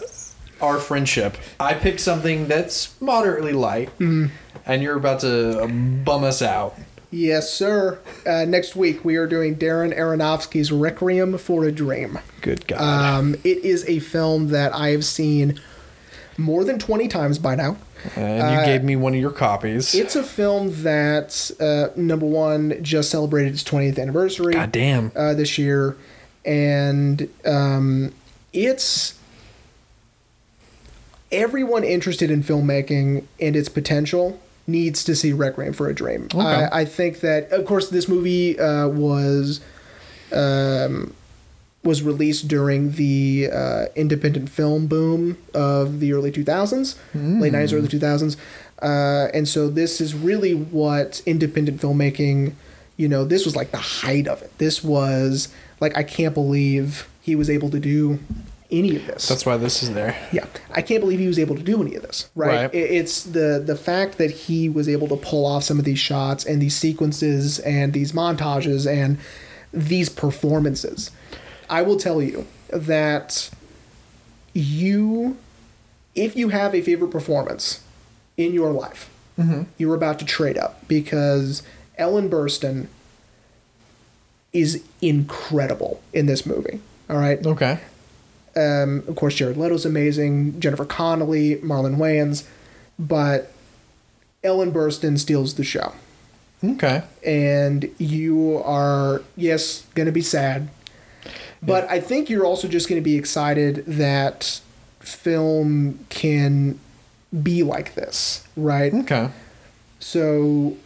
our friendship. I picked something that's moderately light, and you're about to bum us out. Yes, sir. Uh, next week we are doing Darren Aronofsky's Requiem for a Dream. Good God. Um, it is a film that I have seen more than 20 times by now. and you gave me one of your copies. It's a film that, uh, number one, just celebrated its 20th anniversary God damn. uh, this year. And um, it's everyone interested in filmmaking and its potential needs to see Requiem for a Dream. Okay. I, I think that, of course, this movie uh, was um, was released during the uh, independent film boom of the early 2000s, late 90s, early 2000s. Uh, and so this is really what independent filmmaking, you know, this was like the height of it. This was like, I can't believe he was able to do any of this. That's why this is there. Yeah, I can't believe he was able to do any of this. Right? Right. It's the the fact that he was able to pull off some of these shots and these sequences and these montages and these performances. I will tell you that you, if you have a favorite performance in your life, mm-hmm. you're about to trade up because Ellen Burstyn is incredible in this movie. All right. Okay. Um, of course, Jared Leto's amazing, Jennifer Connelly, Marlon Wayans, but Ellen Burstyn steals the show. Okay. And you are, yes, going to be sad, but I think you're also just going to be excited that film can be like this, right? Okay. So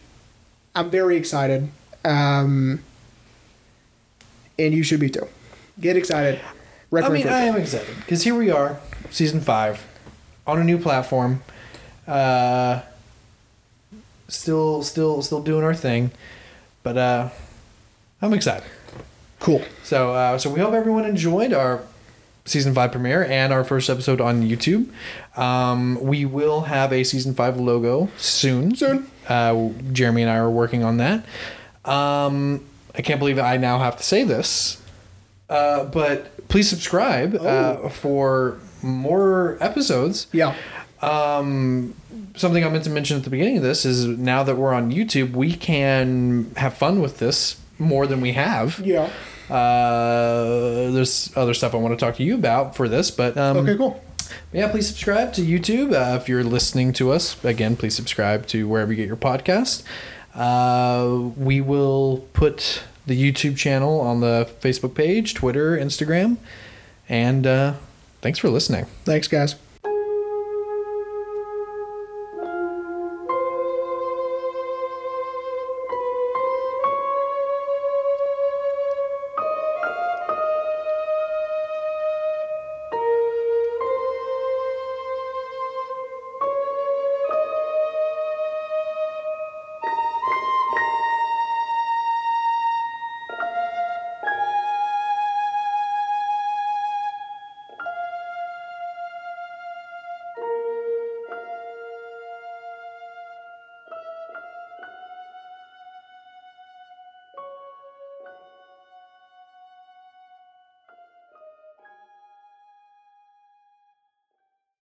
I'm very excited. Um, and you should be too. Get excited. I mean, I am excited because here we are, season five, on a new platform. Uh, still, still, still doing our thing, but uh, I'm excited. Cool. So, uh, so we hope everyone enjoyed our season five premiere and our first episode on YouTube. Um, we will have a season five logo soon. Soon. Uh, Jeremy and I are working on that. Um, I can't believe I now have to say this, uh, but please subscribe uh, for more episodes. Yeah. Um, something I meant to mention at the beginning of this is now that we're on YouTube, we can have fun with this more than we have. Yeah. Uh, there's other stuff I want to talk to you about for this, but um, Okay, cool. yeah, please subscribe to YouTube. Uh, if you're listening to us, again, please subscribe to wherever you get your podcast. Uh, we will put the YouTube channel on the Facebook page, Twitter, Instagram, and uh, thanks for listening. Thanks, guys.